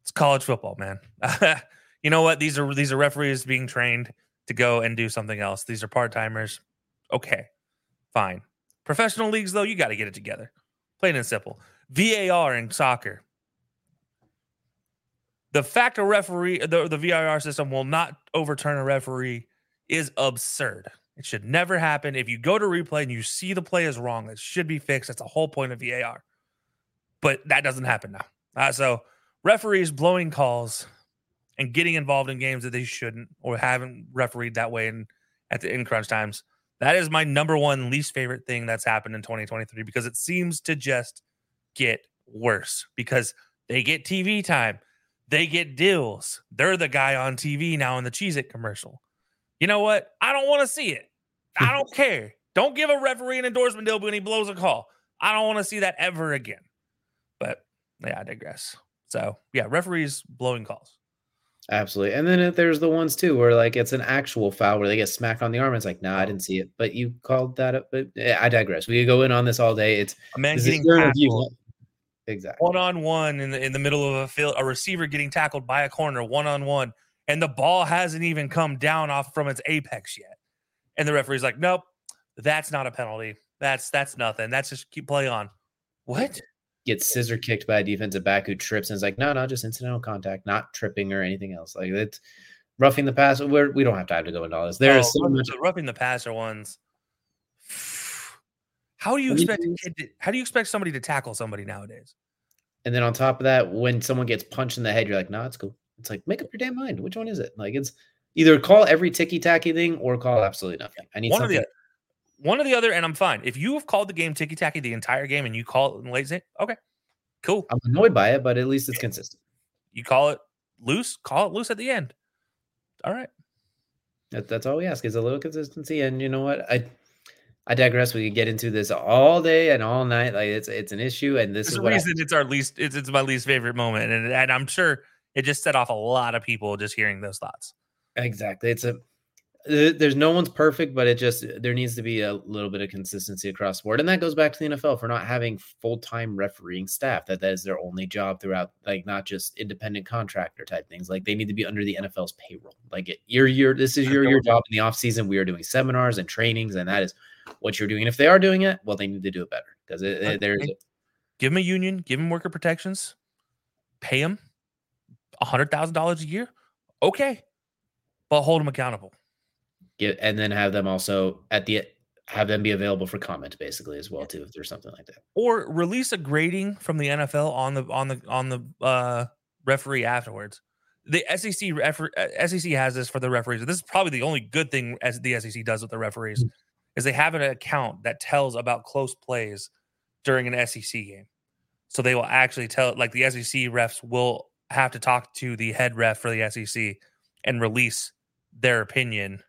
It's college football, man. you know what? These are these are referees being trained to go and do something else. These are part timers. Okay, fine. Professional leagues, though, you got to get it together. Plain and simple. VAR in soccer the fact a referee, the, the VAR system will not overturn a referee is absurd. It should never happen. If you go to replay and you see the play is wrong, it should be fixed. That's the whole point of VAR. But that doesn't happen now. Uh, so referees blowing calls and getting involved in games that they shouldn't or haven't refereed that way in at the in crunch times. That is my number one least favorite thing that's happened in 2023 because it seems to just get worse because they get TV time they get deals. They're the guy on TV now in the Cheez It commercial. You know what? I don't want to see it. I don't care. Don't give a referee an endorsement deal when he blows a call. I don't want to see that ever again. But yeah, I digress. So yeah, referees blowing calls. Absolutely. And then uh, there's the ones too where like it's an actual foul where they get smacked on the arm. It's like, no, nah, I oh. didn't see it, but you called that up. But eh, I digress. We could go in on this all day. It's a man getting tackled. Exactly. One on one in the in the middle of a field, a receiver getting tackled by a corner, one on one, and the ball hasn't even come down off from its apex yet. And the referee's like, Nope, that's not a penalty. That's that's nothing. That's just keep play on. What? Gets scissor kicked by a defensive back who trips and is like, no, no, just incidental contact, not tripping or anything else. Like it's roughing the pass. We're, we don't have time to go into all this. There oh, is so much the roughing the passer ones. How do you expect to, how do you expect somebody to tackle somebody nowadays? And then on top of that, when someone gets punched in the head, you're like, "No, nah, it's cool." It's like, make up your damn mind. Which one is it? Like, it's either call every ticky tacky thing or call absolutely nothing. I need one something. The, one or the other, and I'm fine. If you have called the game ticky tacky the entire game and you call it in late, okay, cool. I'm annoyed by it, but at least it's consistent. You call it loose, call it loose at the end. All right. That, that's all we ask is a little consistency. And you know what? I I digress. We could get into this all day and all night. Like it's it's an issue, and this There's is reason I, it's our least. It's, it's my least favorite moment, and and I'm sure it just set off a lot of people just hearing those thoughts. Exactly. It's a there's no one's perfect, but it just there needs to be a little bit of consistency across the board, and that goes back to the NFL for not having full time refereeing staff. That that is their only job throughout, like not just independent contractor type things. Like they need to be under the NFL's payroll. Like it, your your this is your your job in the off season. We are doing seminars and trainings, and that is what you're doing. And if they are doing it, well, they need to do it better because there's give them a union, give them worker protections, pay them a hundred thousand dollars a year. Okay, but hold them accountable get and then have them also at the have them be available for comment basically as well too if there's something like that. Or release a grading from the nfl on the on the on the uh referee afterwards. The sec refer, uh, sec has this for the referees. This is probably the only good thing as the sec does with the referees mm-hmm. is they have an account that tells about close plays during an sec game. So they will actually tell like the sec refs will have to talk to the head ref for the sec and release their opinion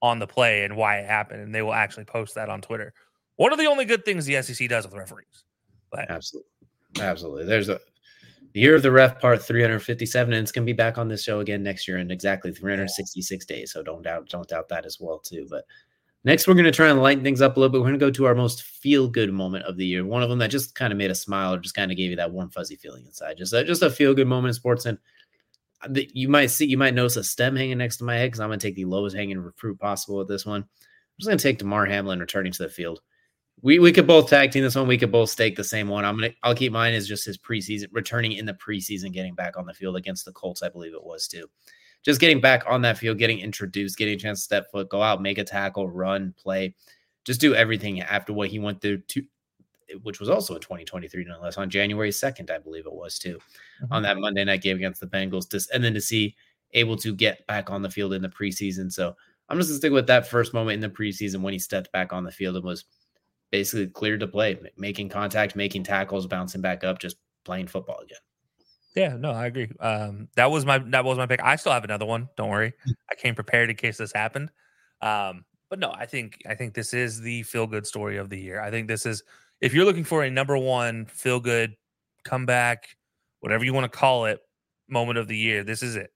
on the play and why it happened, and they will actually post that on Twitter. One of the only good things the SEC does with referees. But absolutely, absolutely. There's a the year of the ref part 357, and it's gonna be back on this show again next year in exactly 366 days. So don't doubt, don't doubt that as well too. But next, we're gonna try and lighten things up a little bit. We're gonna go to our most feel good moment of the year. One of them that just kind of made a smile or just kind of gave you that warm fuzzy feeling inside. Just a, just a feel good moment in sports and you might see, you might notice a stem hanging next to my head because I'm going to take the lowest hanging fruit possible with this one. I'm just going to take Damar Hamlin returning to the field. We we could both tag team this one. We could both stake the same one. I'm gonna I'll keep mine as just his preseason returning in the preseason, getting back on the field against the Colts, I believe it was too. Just getting back on that field, getting introduced, getting a chance to step foot, go out, make a tackle, run, play, just do everything after what he went through to which was also in 2023, nonetheless, on January 2nd, I believe it was too, mm-hmm. on that Monday night game against the Bengals. To, and then to see able to get back on the field in the preseason. So I'm just gonna stick with that first moment in the preseason when he stepped back on the field and was basically cleared to play, making contact, making tackles, bouncing back up, just playing football again. Yeah, no, I agree. Um, that was my that was my pick. I still have another one. Don't worry, mm. I came prepared in case this happened. Um, but no, I think I think this is the feel good story of the year. I think this is if you're looking for a number one feel good comeback, whatever you want to call it, moment of the year, this is it.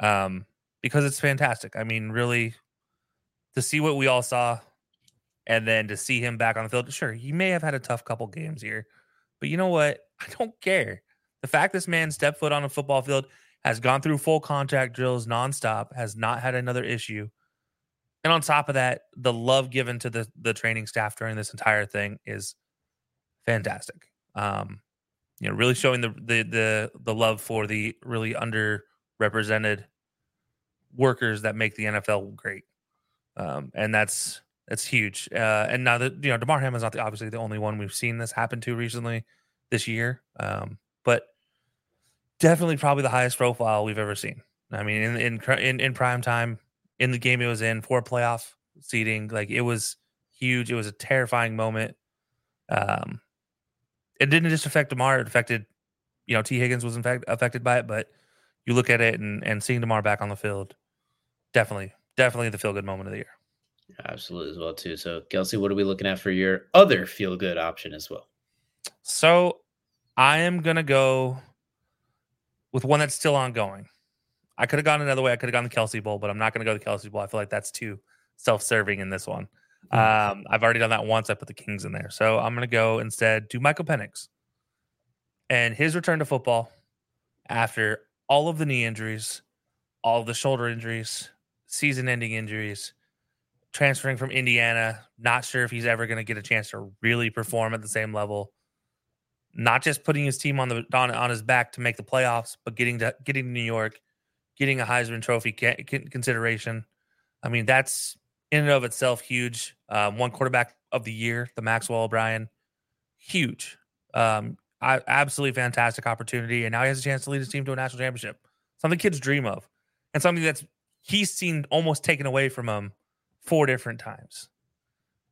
Um, because it's fantastic. I mean, really, to see what we all saw, and then to see him back on the field. Sure, he may have had a tough couple games here, but you know what? I don't care. The fact this man stepped foot on a football field, has gone through full contact drills nonstop, has not had another issue and on top of that, the love given to the the training staff during this entire thing is fantastic. Um, you know, really showing the the the the love for the really underrepresented workers that make the NFL great. Um, and that's that's huge. Uh, and now that you know, Damar is not the, obviously the only one we've seen this happen to recently this year. Um, but definitely probably the highest profile we've ever seen. I mean, in in in, in prime time, in the game it was in for playoff seating. Like it was huge. It was a terrifying moment. Um, it didn't just affect Damar; it affected, you know, Tee Higgins was in fact affected by it. But you look at it and and seeing Damar back on the field, definitely, definitely the feel good moment of the year. Absolutely, as well too. So, Kelsey, what are we looking at for your other feel good option as well? So, I am gonna go with one that's still ongoing. I could have gone another way. I could have gone the Kelsey Bowl, but I'm not going to go the Kelsey Bowl. I feel like that's too self-serving in this one. Mm-hmm. Um, I've already done that once. I put the Kings in there, so I'm going to go instead to Michael Penix and his return to football after all of the knee injuries, all of the shoulder injuries, season-ending injuries, transferring from Indiana. Not sure if he's ever going to get a chance to really perform at the same level. Not just putting his team on the on, on his back to make the playoffs, but getting to getting to New York getting a Heisman Trophy consideration. I mean, that's in and of itself huge. Um, one quarterback of the year, the Maxwell O'Brien, huge. Um, I, absolutely fantastic opportunity, and now he has a chance to lead his team to a national championship. Something kids dream of, and something that's he's seen almost taken away from him four different times.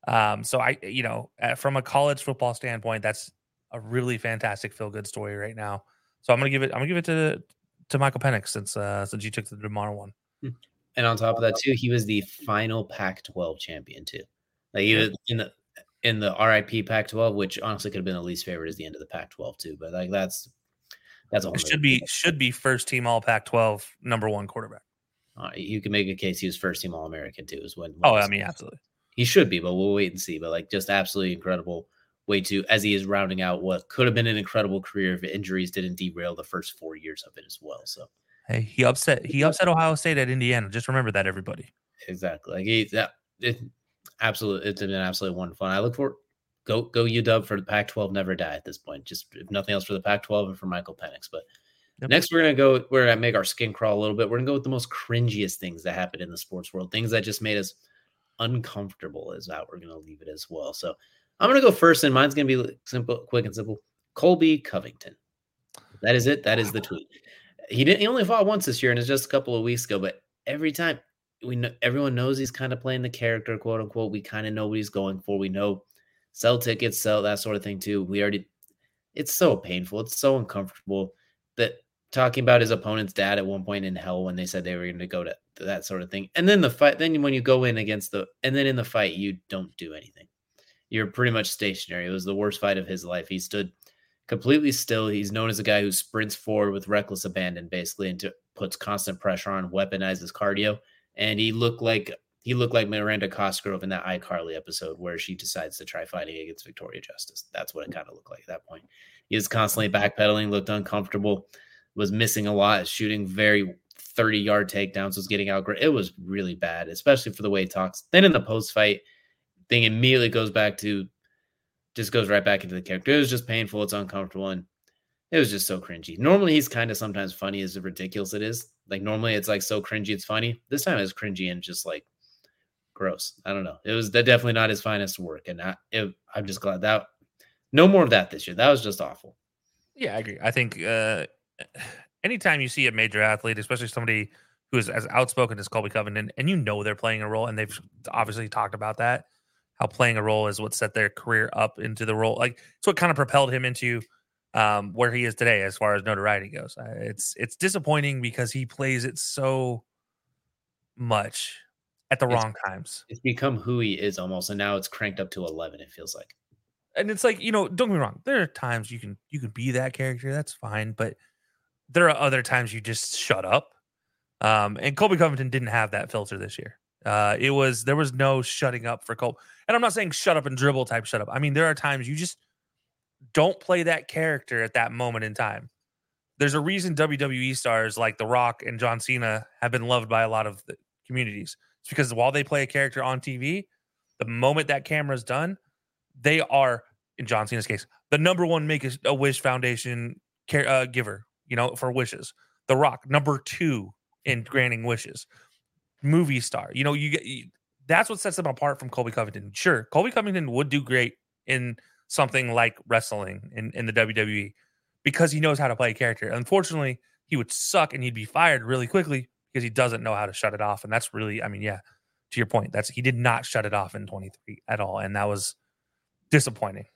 Um, so I, you know, from a college football standpoint, that's a really fantastic feel good story right now. So I'm gonna give it. I'm gonna give it to to Michael Penix since uh, since you took the Damar one. Hmm. And on top of that, too, he was the final Pac-12 champion too. Like he was in the in the RIP Pac-12, which honestly could have been the least favorite as the end of the Pac-12 too. But like that's that's all. Should be should be first team All Pac-12 number one quarterback. Uh, you can make a case he was first team All American too. Is when, when Oh, I mean, absolutely. he should be, but we'll wait and see. But like, just absolutely incredible way to as he is rounding out what could have been an incredible career if injuries didn't derail the first four years of it as well. So Hey, he upset he upset Ohio State at Indiana. Just remember that, everybody. exactly, like he that it absolutely it's been absolutely wonderful. And I look for go go UW for the Pac-12 never die at this point. Just if nothing else for the Pac-12 and for Michael Penix. But Yep. next we're gonna go we're gonna make our skin crawl a little bit. We're gonna go with the most cringiest things that happened in the sports world, things that just made us uncomfortable is how we're gonna leave it as well. So I'm gonna go first, and mine's gonna be simple, quick and simple. Colby Covington. That is it. That is the tweet. He didn't. He only fought once this year, and it's just a couple of weeks ago. But every time we know, everyone knows he's kind of playing the character, quote unquote. We kind of know what he's going for. We know sell tickets, sell that sort of thing too. We already. It's so painful. It's so uncomfortable that talking about his opponent's dad at one point in hell when they said they were going to go to, to that sort of thing, and then the fight. Then when you go in against the, and then in the fight you don't do anything. You're pretty much stationary. It was the worst fight of his life. He stood completely still. He's known as a guy who sprints forward with reckless abandon, basically, and to, puts constant pressure on, weaponizes cardio. And he looked like he looked like Miranda Cosgrove in that iCarly episode where she decides to try fighting against Victoria Justice. That's what it kind of looked like at that point. He was constantly backpedaling, looked uncomfortable, was missing a lot, shooting very 30 yard takedowns, was getting out. It was really bad, especially for the way he talks. Then in the post fight, thing immediately goes back to just goes right back into the character. It was just painful. It's uncomfortable. And it was just so cringy. Normally, he's kind of sometimes funny as ridiculous it is. Like, normally it's like so cringy, it's funny. This time it's cringy and just like gross. I don't know. It was definitely not his finest work. And I, it, I'm just glad that no more of that this year. That was just awful. Yeah, I agree. I think uh, anytime you see a major athlete, especially somebody who is as outspoken as Colby Covington, and you know they're playing a role, and they've obviously talked about that, how playing a role is what set their career up into the role. Like it's what kind of propelled him into um, where he is today, as far as notoriety goes. It's it's disappointing because he plays it so much at the It's- wrong times. It's become who he is almost. And now it's cranked up to 11, it feels like. and it's like you know don't get me wrong there are times you can you can be that character that's fine but there are other times you just shut up um and colby covington didn't have that filter this year uh it was there was no shutting up for cole and i'm not saying shut up and dribble type shut up. I mean there are times you just don't play that character at that moment in time. There's a reason wwe stars like the rock and john cena have been loved by a lot of the communities. It's because while they play a character on tv the moment that camera's done they are in John Cena's case the number one make a, a wish foundation care, uh, giver you know for wishes. The rock number two in granting wishes movie star you know you get you, that's what sets them apart from colby covington sure colby covington would do great in something like wrestling in, in the wwe because he knows how to play a character unfortunately he would suck and he'd be fired really quickly because he doesn't know how to shut it off and that's really i mean yeah to your point that's he did not shut it off in 23 at all and that was disappointing.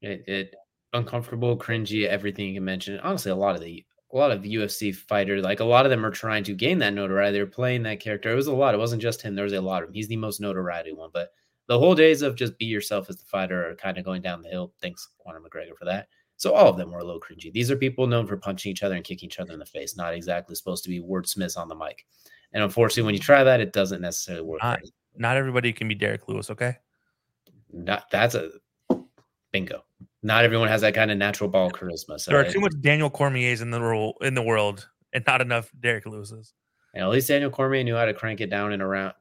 It, it uncomfortable, cringy, everything you can mention. Honestly, a lot of the a lot of UFC fighters, like a lot of them are trying to gain that notoriety. They're playing that character. It was a lot. It wasn't just him. There was a lot of him. He's the most notoriety one. But the whole days of just be yourself as the fighter are kind of going down the hill. Thanks, Conor McGregor, for that. So all of them were a little cringy. These are people known for punching each other and kicking each other in the face, not exactly supposed to be wordsmiths on the mic. And unfortunately, when you try that, it doesn't necessarily work. Not- Not everybody can be Derrick Lewis, okay? Not that's a bingo. Not everyone has that kind of natural ball charisma. So There are too much Daniel Cormiers in the role in the world, and not enough Derrick Lewis's. At least Daniel Cormier knew how to crank it down and around,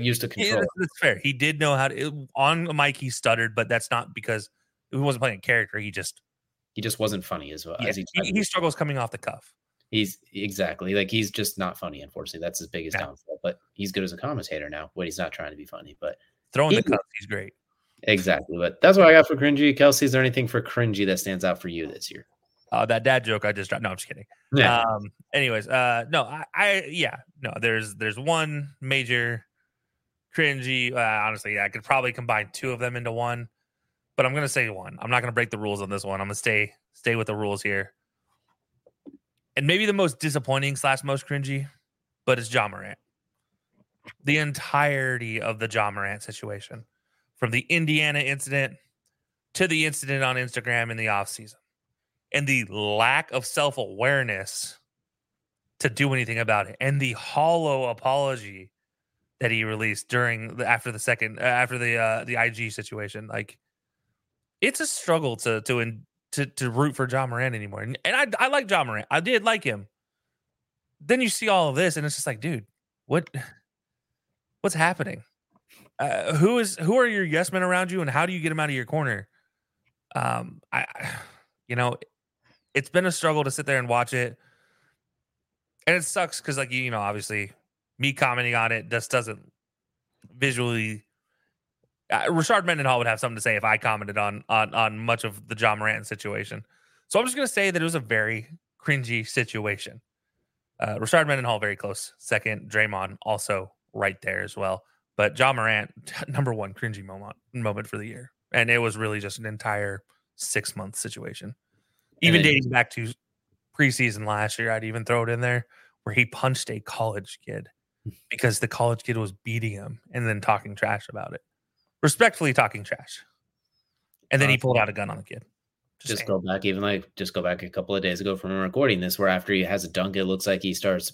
used to control. that's, that's fair. He did know how to it- on the mic. He stuttered, but that's not because he wasn't playing a character. He just He just wasn't funny as well yeah, as he, he, he struggles coming off the cuff. He's exactly like he's just not funny. Unfortunately, that's his biggest Yeah. downfall. But he's good as a commentator now. When he's not trying to be funny, but Throwing the He- cuff, he's great. Exactly. But that's what I got for cringy. Kelsey, is there anything for cringy that stands out for you this year? Uh, that dad joke I just dropped. No, I'm just kidding. Yeah, Um. Anyways, uh, no, I, I, yeah, no. There's, there's one major cringy. Uh, honestly, I could probably combine two of them into one, but I'm gonna say one. I'm not gonna break the rules on this one. I'm gonna stay, stay with the rules here. And maybe the most disappointing slash most cringy, but it's Ja Morant. The entirety of the Ja Morant situation, from the Indiana incident to the incident on Instagram in the offseason and the lack of self awareness to do anything about it. And the hollow apology that he released during the after the second uh, after the uh the IG situation, like it's a struggle to to in, to to root for Ja Morant anymore. And, and I I like Ja Morant I did like him. Then you see all of this, and it's just like, dude, what what's happening? Uh, who is who are your yes men around you, and how do you get them out of your corner? Um, I, you know, it's been a struggle to sit there and watch it, and it sucks because, like you know, obviously, me commenting on it just doesn't visually. Uh, Rashard Mendenhall would have something to say if I commented on on on much of the Ja Morant situation. So I'm just going to say that it was a very cringy situation. Uh, Rashard Mendenhall very close second. Draymond also right there as well. But Ja Morant, number one cringy moment moment for the year, and it was really just an entire six month situation. Even dating back to preseason last year, I'd even throw it in there where he punched a college kid because the college kid was beating him and then talking trash about it, respectfully talking trash, and then he pulled out a gun on the kid. Just, just go back, even like just go back a couple of days ago from recording this, where after he has a dunk, it looks like he starts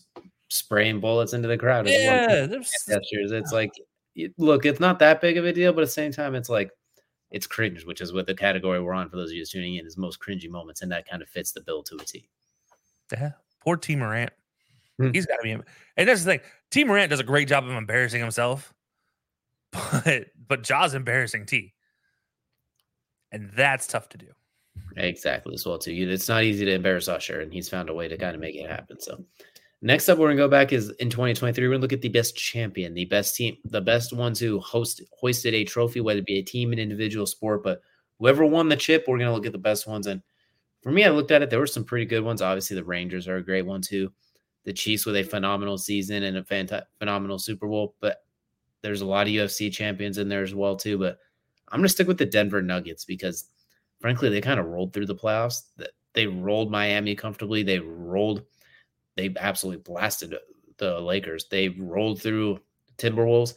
spraying bullets into the crowd. Yeah, gestures. It's like, look, it's not that big of a deal, but at the same time, it's like it's cringe, which is what the category we're on for those of you tuning in is most cringy moments, and that kind of fits the bill to a T. Yeah, poor Tee Morant. Hmm. He's got to be, and that's the thing. Tee Morant does a great job of embarrassing himself, but but Ja's embarrassing T, and that's tough to do. Exactly as well too. It's not easy to embarrass Usher, and he's found a way to kind of make it happen. So Next up, we're gonna go back is in 2023. We're gonna look at the best champion, the best team, the best ones who host hoisted a trophy, whether it be a team, an individual sport, but whoever won the chip, we're gonna look at the best ones. And for me, I looked at it. There were some pretty good ones. Obviously, the Rangers are a great one too. The Chiefs with a phenomenal season and a phenomenal Super Bowl, but there's a lot of UFC champions in there as well too. But I'm gonna stick with the Denver Nuggets because, frankly, they kind of rolled through the playoffs. They rolled Miami comfortably. They rolled they absolutely blasted the Lakers. They rolled through Timberwolves.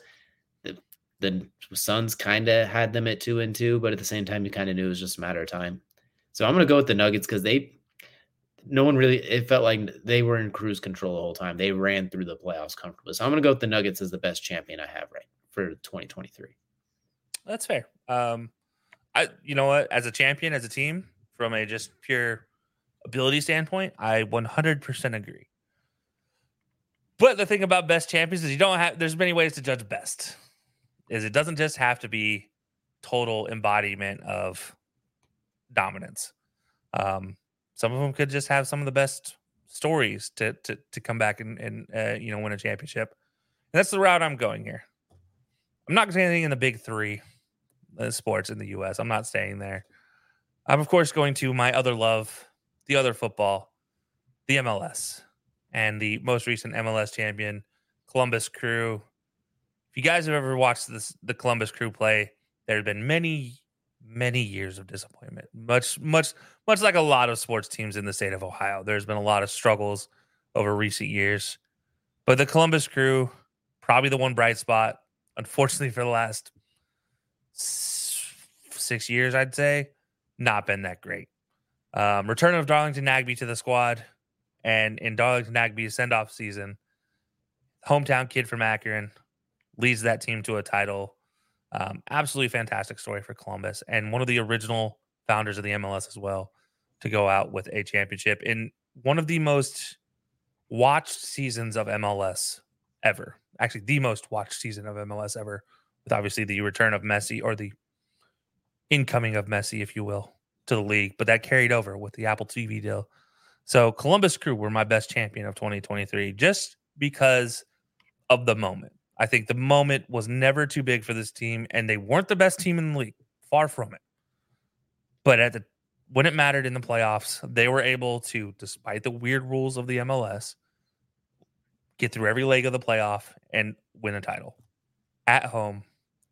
The, the Suns kind of had them at two and two, but at the same time, you kind of knew it was just a matter of time. So I'm going to go with the Nuggets because they, no one really, it felt like they were in cruise control the whole time. They ran through the playoffs comfortably. So I'm going to go with the Nuggets as the best champion I have right for 2023. That's fair. Um, I, you know what, as a champion, as a team, from a just pure ability standpoint, I 100% agree. But the thing about best champions is you don't have there's many ways to judge best. Is it doesn't just have to be total embodiment of dominance. Um, some of them could just have some of the best stories to to to come back and and uh, you know win a championship. And that's the route I'm going here. I'm not staying in the big three uh, sports in the U.S. I'm not staying there. I'm of course going to my other love, the other football, the MLS and the most recent MLS champion, Columbus Crew. If you guys have ever watched this, the Columbus Crew play, there have been many, many years of disappointment. Much, much, much like a lot of sports teams in the state of Ohio. There's been a lot of struggles over recent years. But the Columbus Crew, probably the one bright spot, unfortunately, for the last six years, I'd say, not been that great. Um, return of Darlington Nagbe to the squad and in Darlington Nagbe's send off season, hometown kid from Akron leads that team to a title. Um, absolutely fantastic story for Columbus and one of the original founders of the MLS as well to go out with a championship in one of the most watched seasons of MLS ever. Actually, the most watched season of MLS ever, with obviously the return of Messi or the incoming of Messi, if you will, to the league. But that carried over with the Apple TV deal so Columbus Crew were my best champion of 2023 just because of the moment. I think the moment was never too big for this team, and they weren't the best team in the league, far from it. But at the when it mattered in the playoffs, they were able to, despite the weird rules of the MLS, get through every leg of the playoff and win a title at home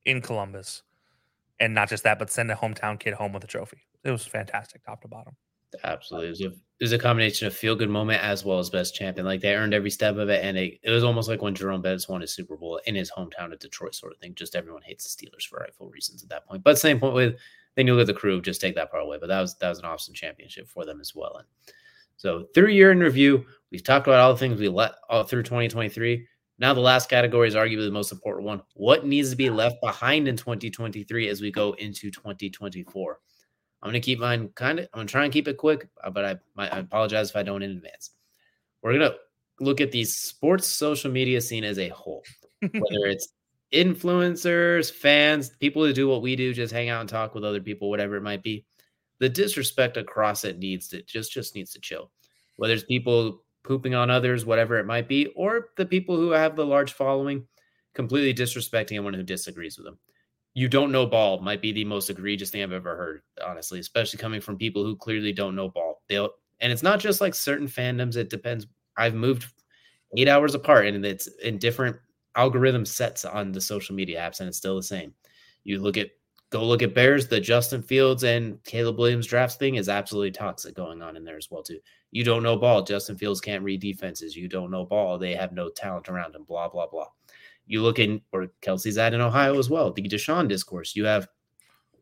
in Columbus. And not just that, but send a hometown kid home with a trophy. It was fantastic, top to bottom. Absolutely. It was, a, it was a combination of feel good moment as well as best champion. Like they earned every step of it. And it, it was almost like when Jerome Bettis won his Super Bowl in his hometown of Detroit, sort of thing. Just everyone hates the Steelers for rightful reasons at that point. But same point with then you look at the crew, just take that part away. But that was that was an awesome championship for them as well. And So through year in review, we've talked about all the things we let all through 2023. Now the last category is arguably the most important one. What needs to be left behind in 2023 as we go into 2024? I'm gonna keep mine kind of. I'm gonna try and keep it quick, uh, but I, I apologize if I don't in advance. We're gonna look at the sports social media scene as a whole, whether it's influencers, fans, people who do what we do, just hang out and talk with other people, whatever it might be. The disrespect across it needs to just just needs to chill. Whether it's people pooping on others, whatever it might be, or the people who have the large following completely disrespecting anyone who disagrees with them. You don't know ball might be the most egregious thing I've ever heard, honestly, especially coming from people who clearly don't know ball. They'll and it's not just like certain fandoms, it depends. I've moved eight hours apart and it's in different algorithm sets on the social media apps, and it's still the same. You look at go look at Bears, the Justin Fields and Caleb Williams drafts thing is absolutely toxic going on in there as well too. You don't know ball. Justin Fields can't read defenses. You don't know ball. They have no talent around him. Blah blah blah. You look in or Kelsey's at in Ohio as well. The Deshaun discourse. You have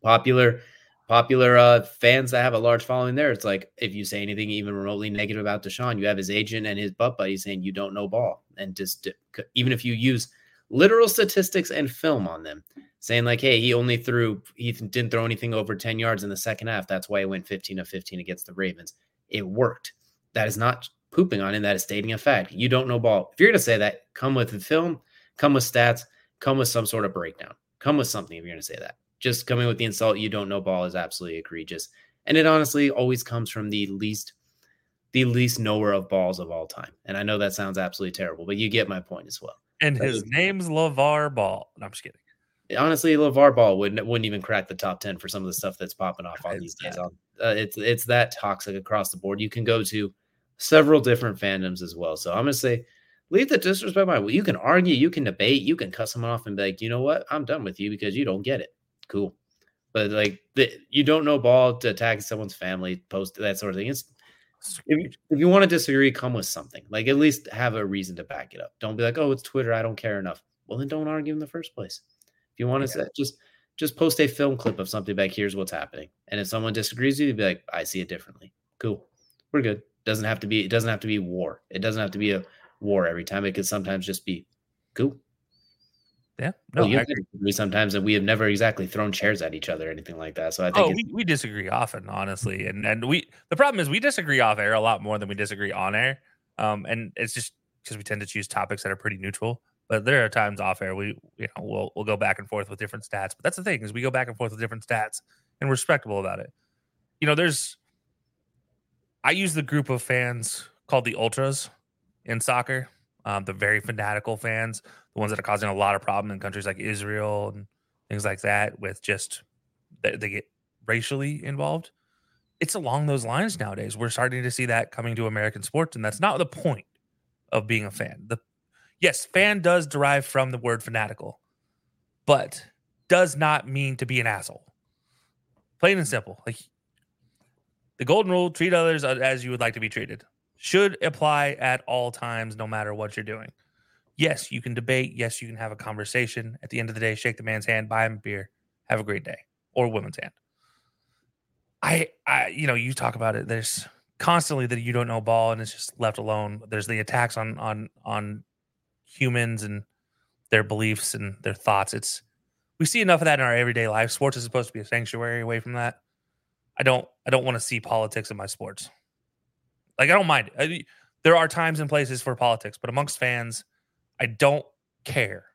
popular popular uh, fans that have a large following there. It's like if you say anything even remotely negative about Deshaun, you have his agent and his butt buddy saying you don't know ball, and just even if you use literal statistics and film on them, saying like, hey, he only threw, he didn't throw anything over 10 yards in the second half. That's why he went 15 of 15 against the Ravens. It worked. That is not pooping on him. That is stating a fact. You don't know ball. If you're going to say that, come with the film, come with stats, come with some sort of breakdown, come with something if you're going to say that. Just coming with the insult, you don't know ball is absolutely egregious. And it honestly always comes from the least the least knower of balls of all time. And I know that sounds absolutely terrible, but you get my point as well. And his name's LaVar Ball. No, I'm just kidding honestly, LaVar Ball wouldn't wouldn't even crack the top ten for some of the stuff that's popping off on these days. Uh, it's it's that toxic across the board. You can go to several different fandoms as well. So I'm gonna say, leave the disrespect behind. Well, you can argue, you can debate, you can cut someone off and be like, you know what, I'm done with you because you don't get it. Cool, but like the, you don't know ball to attack someone's family, post that sort of thing. It's if you, if you want to disagree, come with something. Like at least have a reason to back it up. Don't be like, oh, it's Twitter. I don't care enough. Well, then don't argue in the first place. If you want to yeah. say, just just post a film clip of something back. Here's what's happening. And if someone disagrees with you, be like, I see it differently. Cool. We're good. Doesn't have to be. It doesn't have to be war. It doesn't have to be a war every time. It could sometimes just be cool. Yeah. No, well, you agree sometimes, and we have never exactly thrown chairs at each other or anything like that. So I think oh, we, we disagree often, honestly, and and we the problem is we disagree off air a lot more than we disagree on air. Um, and it's just because we tend to choose topics that are pretty neutral. But there are times off air we you know we'll we'll go back and forth with different stats. But that's the thing is we go back and forth with different stats and respectable about it. You know, there's I use the group of fans called the ultras in soccer, um, the very fanatical fans, the ones that are causing a lot of problem in countries like Israel and things like that, with just they, they get racially involved. It's along those lines nowadays. We're starting to see that coming to American sports, and that's not the point of being a fan. The yes, fan does derive from the word fanatical, but does not mean to be an asshole. Plain and simple. Like the golden rule, treat others as you would like to be treated. Should apply at all times, no matter what you're doing. Yes, you can debate. Yes, you can have a conversation. At the end of the day, shake the man's hand, buy him a beer, have a great day, or woman's hand. I, I, you know, you talk about it. There's constantly that you don't know ball and it's just left alone. There's the attacks on on on humans and their beliefs and their thoughts. It's we see enough of that in our everyday life. Sports is supposed to be a sanctuary away from that. I don't I don't want to see politics in my sports. Like I don't mind. I, there are times and places for politics, but amongst fans, I don't care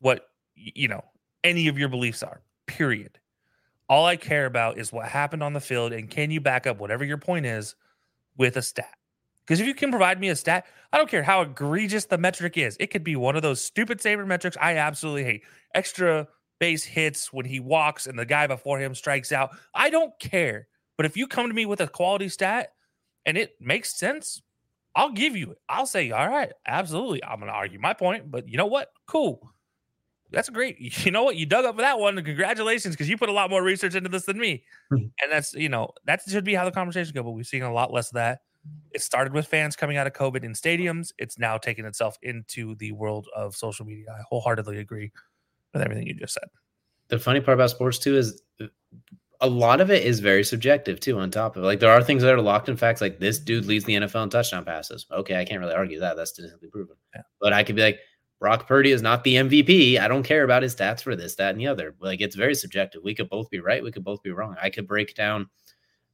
what you know any of your beliefs are. Period. All I care about is what happened on the field and can you back up whatever your point is with a stat. Because if you can provide me a stat, I don't care how egregious the metric is. It could be one of those stupid saber metrics I absolutely hate. Extra base hits when he walks and the guy before him strikes out. I don't care. But if you come to me with a quality stat and it makes sense, I'll give you it. I'll say, all right, absolutely. I'm going to argue my point. But you know what? Cool. That's great. You know what? You dug up that one. Congratulations, because you put a lot more research into this than me. Mm-hmm. And that's, you know, that should be how the conversation go. But we've seen a lot less of that. It started with fans coming out of COVID in stadiums. It's now taken itself into the world of social media. I wholeheartedly agree with everything you just said. The funny part about sports too is uh, a lot of it is very subjective too. On top of it, like there are things that are locked in facts, like this dude leads the NFL in touchdown passes. Okay, I can't really argue that. That's statistically proven. Yeah. But I could be like, Brock Purdy is not the MVP. I don't care about his stats for this, that, and the other. Like it's very subjective. We could both be right. We could both be wrong. I could break down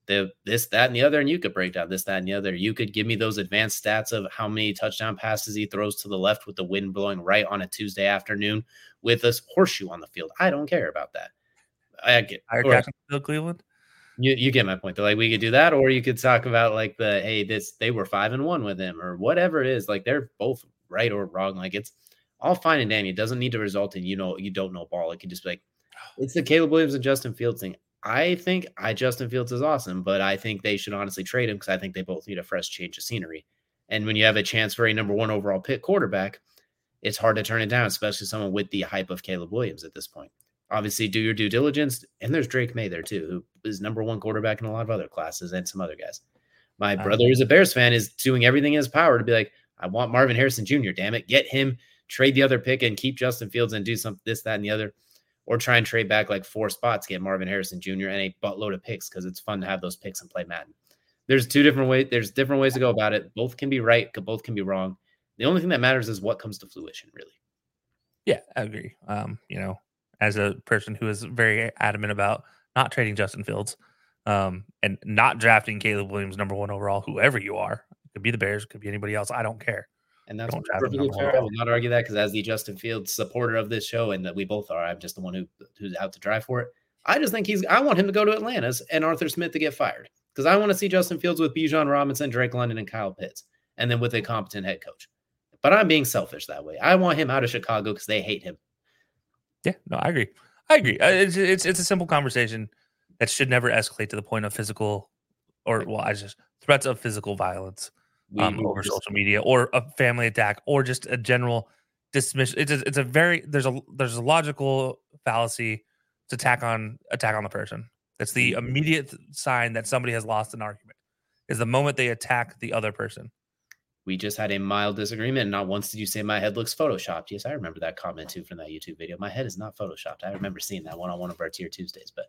the this, that, and the other, and you could break down this, that, and the other. You could give me those advanced stats of how many touchdown passes he throws to the left with the wind blowing right on a Tuesday afternoon with a horseshoe on the field. I don't care about that. I get Higher or- Jacksonville, Cleveland. you, you get my point. Though. Like we could do that, or you could talk about like the hey, this they were five and one with him, or whatever it is. Like they're both right or wrong. Like it's all fine and dandy. It doesn't need to result in you know you don't know ball. It could just be like it's the Caleb Williams and Justin Fields thing. I think I Justin Fields is awesome, but I think they should honestly trade him because I think they both need a fresh change of scenery. And when you have a chance for a number one overall pick quarterback, it's hard to turn it down, especially someone with the hype of Caleb Williams at this point. Obviously, do your due diligence. And there's Drake Maye there too, who is number one quarterback in a lot of other classes and some other guys. My Uh, brother, who's a Bears fan, is doing everything in his power to be like, I want Marvin Harrison Jr. Damn it, get him, trade the other pick, and keep Justin Fields and do some this, that, and the other, or try and trade back like four spots, get Marvin Harrison Jr. and a buttload of picks because it's fun to have those picks and play Madden. There's two different ways. There's different ways to go about it. Both can be right. Both can be wrong. The only thing that matters is what comes to fruition, really. Yeah, I agree. Um, you know, as a person who is very adamant about not trading Justin Fields, um, and not drafting Caleb Williams number one overall, whoever you are, it could be the Bears, it could be anybody else. I don't care. And that's Don't draft him perfectly fair. I will not argue that because as the Justin Fields supporter of this show, and that we both are, I'm just the one who who's out to drive for it. I just think he's. I want him to go to Atlanta's and Arthur Smith to get fired because I want to see Justin Fields with Bijan Robinson, Drake London, and Kyle Pitts, and then with a competent head coach. But I'm being selfish that way. I want him out of Chicago because they hate him. Yeah, no, I agree. I agree. Uh, It's it's it's a simple conversation that should never escalate to the point of physical, or well, I just threats of physical violence um, over social media, or a family attack, or just a general dismiss. It's a, it's a very there's a there's a logical fallacy to attack on attack on the person. That's the immediate sign that somebody has lost an argument. Is the moment they attack the other person. We just had a mild disagreement. And not once did you say my head looks photoshopped. Yes, I remember that comment too from that YouTube video. My head is not photoshopped. I remember seeing that one on one of our tier Tuesdays. But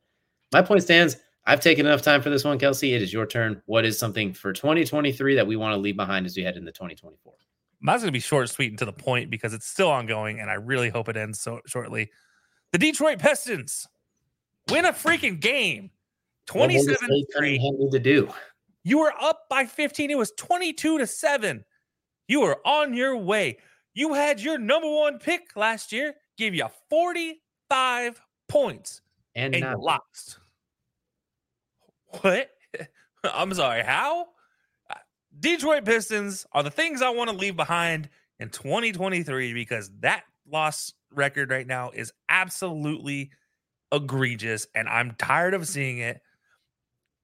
my point stands. I've taken enough time for this one, Kelsey. It is your turn. What is something for 2023 that we want to leave behind as we head into 2024? Mine's going to be short, sweet, and to the point because it's still ongoing, and I really hope it ends so shortly. The Detroit Pistons win a freaking game, What will this 27 Cade Cunningham need to do. You were up by 15. It was 22 to 7. You were on your way. You had your number one pick last year, give you 45 points, And, and you lost. What? I'm sorry. How? Uh, Detroit Pistons are the things I want to leave behind in 2023 because that loss record right now is absolutely egregious and I'm tired of seeing it.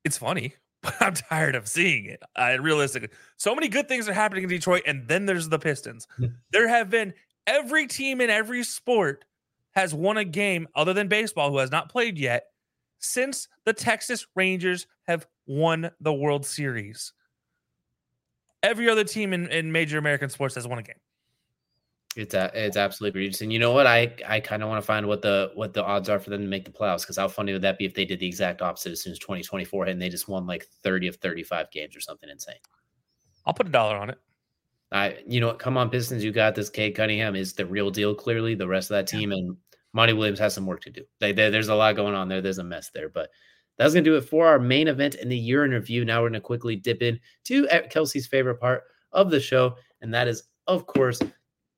It's funny, but I'm tired of seeing it. Uh, realistically, so many good things are happening in Detroit, and then there's the Pistons. there have been every team in every sport has won a game other than baseball who has not played yet since the Texas Rangers have won the World Series. Every other team in, in major American sports has won a game. It's a, it's absolutely egregious. And you know what? I I kind of want to find what the what the odds are for them to make the playoffs. Because how funny would that be if they did the exact opposite as soon as 2024 hit and they just won like 30 of 35 games or something insane. I'll put a dollar on it. I, you know what? Come on, Pistons. You got this. Cade Cunningham is the real deal. Clearly, the rest of that team and Monty Williams has some work to do. They, they- there's a lot going on there. There's a mess there, but that's gonna do it for our main event in the year in review. Now we're gonna quickly dip in to Kelsey's favorite part of the show, and that is, of course,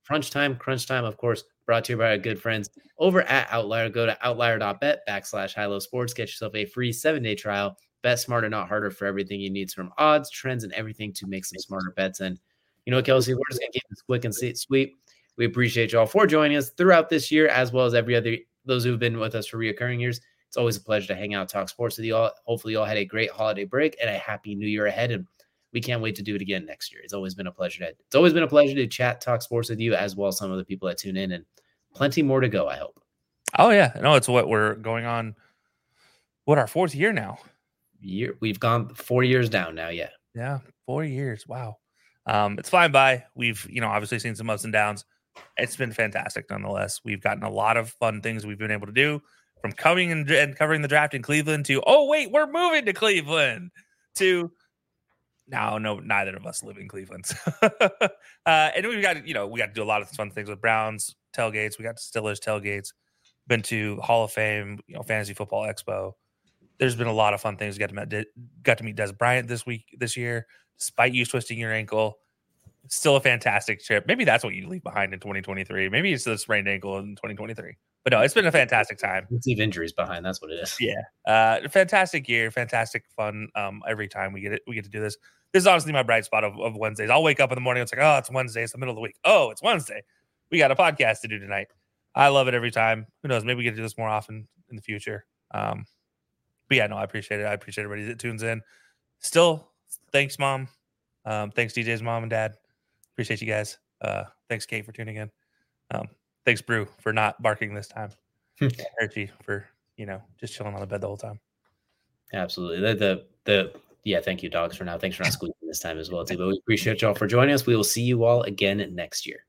crunch time. Crunch time, of course, brought to you by our good friends over at Outlier. Go to outlier.bet backslash high sports. Get yourself a free seven day trial. Bet smarter, not harder for everything you need from odds, trends, and everything to make some smarter bets. And you know, Kelsey, we're just gonna keep this quick and sweet. We appreciate you all for joining us throughout this year, as well as every other those who've been with us for reoccurring years. It's always a pleasure to hang out, talk sports with you all. Hopefully, you all had a great holiday break and a happy new year ahead. And we can't wait to do it again next year. It's always been a pleasure to it's always been a pleasure to chat, talk sports with you, as well as some of the people that tune in, and plenty more to go. I hope. Oh yeah, no, it's what we're going on. What our fourth year now? Year we've gone four years down now. Yeah. Yeah, four years. Wow. Um, it's flying by. We've, you know, obviously seen some ups and downs. It's been fantastic nonetheless. We've gotten a lot of fun things we've been able to do from coming and, and covering the draft in Cleveland to oh wait, we're moving to Cleveland to no, no, neither of us live in Cleveland. uh, and we got, you know, we got to do a lot of fun things with Browns tailgates. We got Stillers tailgates. Been to Hall of Fame, you know, Fantasy Football Expo. There's been a lot of fun things. Got to meet, got to meet Dez Bryant this week, this year, despite you twisting your ankle. Still a fantastic trip. Maybe that's what you leave behind in 2023. Maybe it's the sprained ankle in 2023. But no, it's been a fantastic time. Let's leave injuries behind. That's what it is. Yeah, uh, fantastic year, fantastic fun. Um, every time we get it, we get to do this this is honestly my bright spot of, of Wednesdays. I'll wake up in the morning. It's like, oh, it's Wednesday. It's the middle of the week. Oh, it's Wednesday. We got a podcast to do tonight. I love it every time. Who knows? Maybe we get to do this more often in the future. Um, but yeah, no, I appreciate it. I appreciate everybody that tunes in. Still, thanks, mom. Um, thanks, DJ's mom and dad. Appreciate you guys. Uh, thanks, Kate, for tuning in. Um, thanks, Brew, for not barking this time. Hmm. Archie for you know just chilling on the bed the whole time. Absolutely. The the the yeah, thank you, dogs, for now. Thanks for not squeezing this time as well, too. But we appreciate y'all for joining us. We will see you all again next year.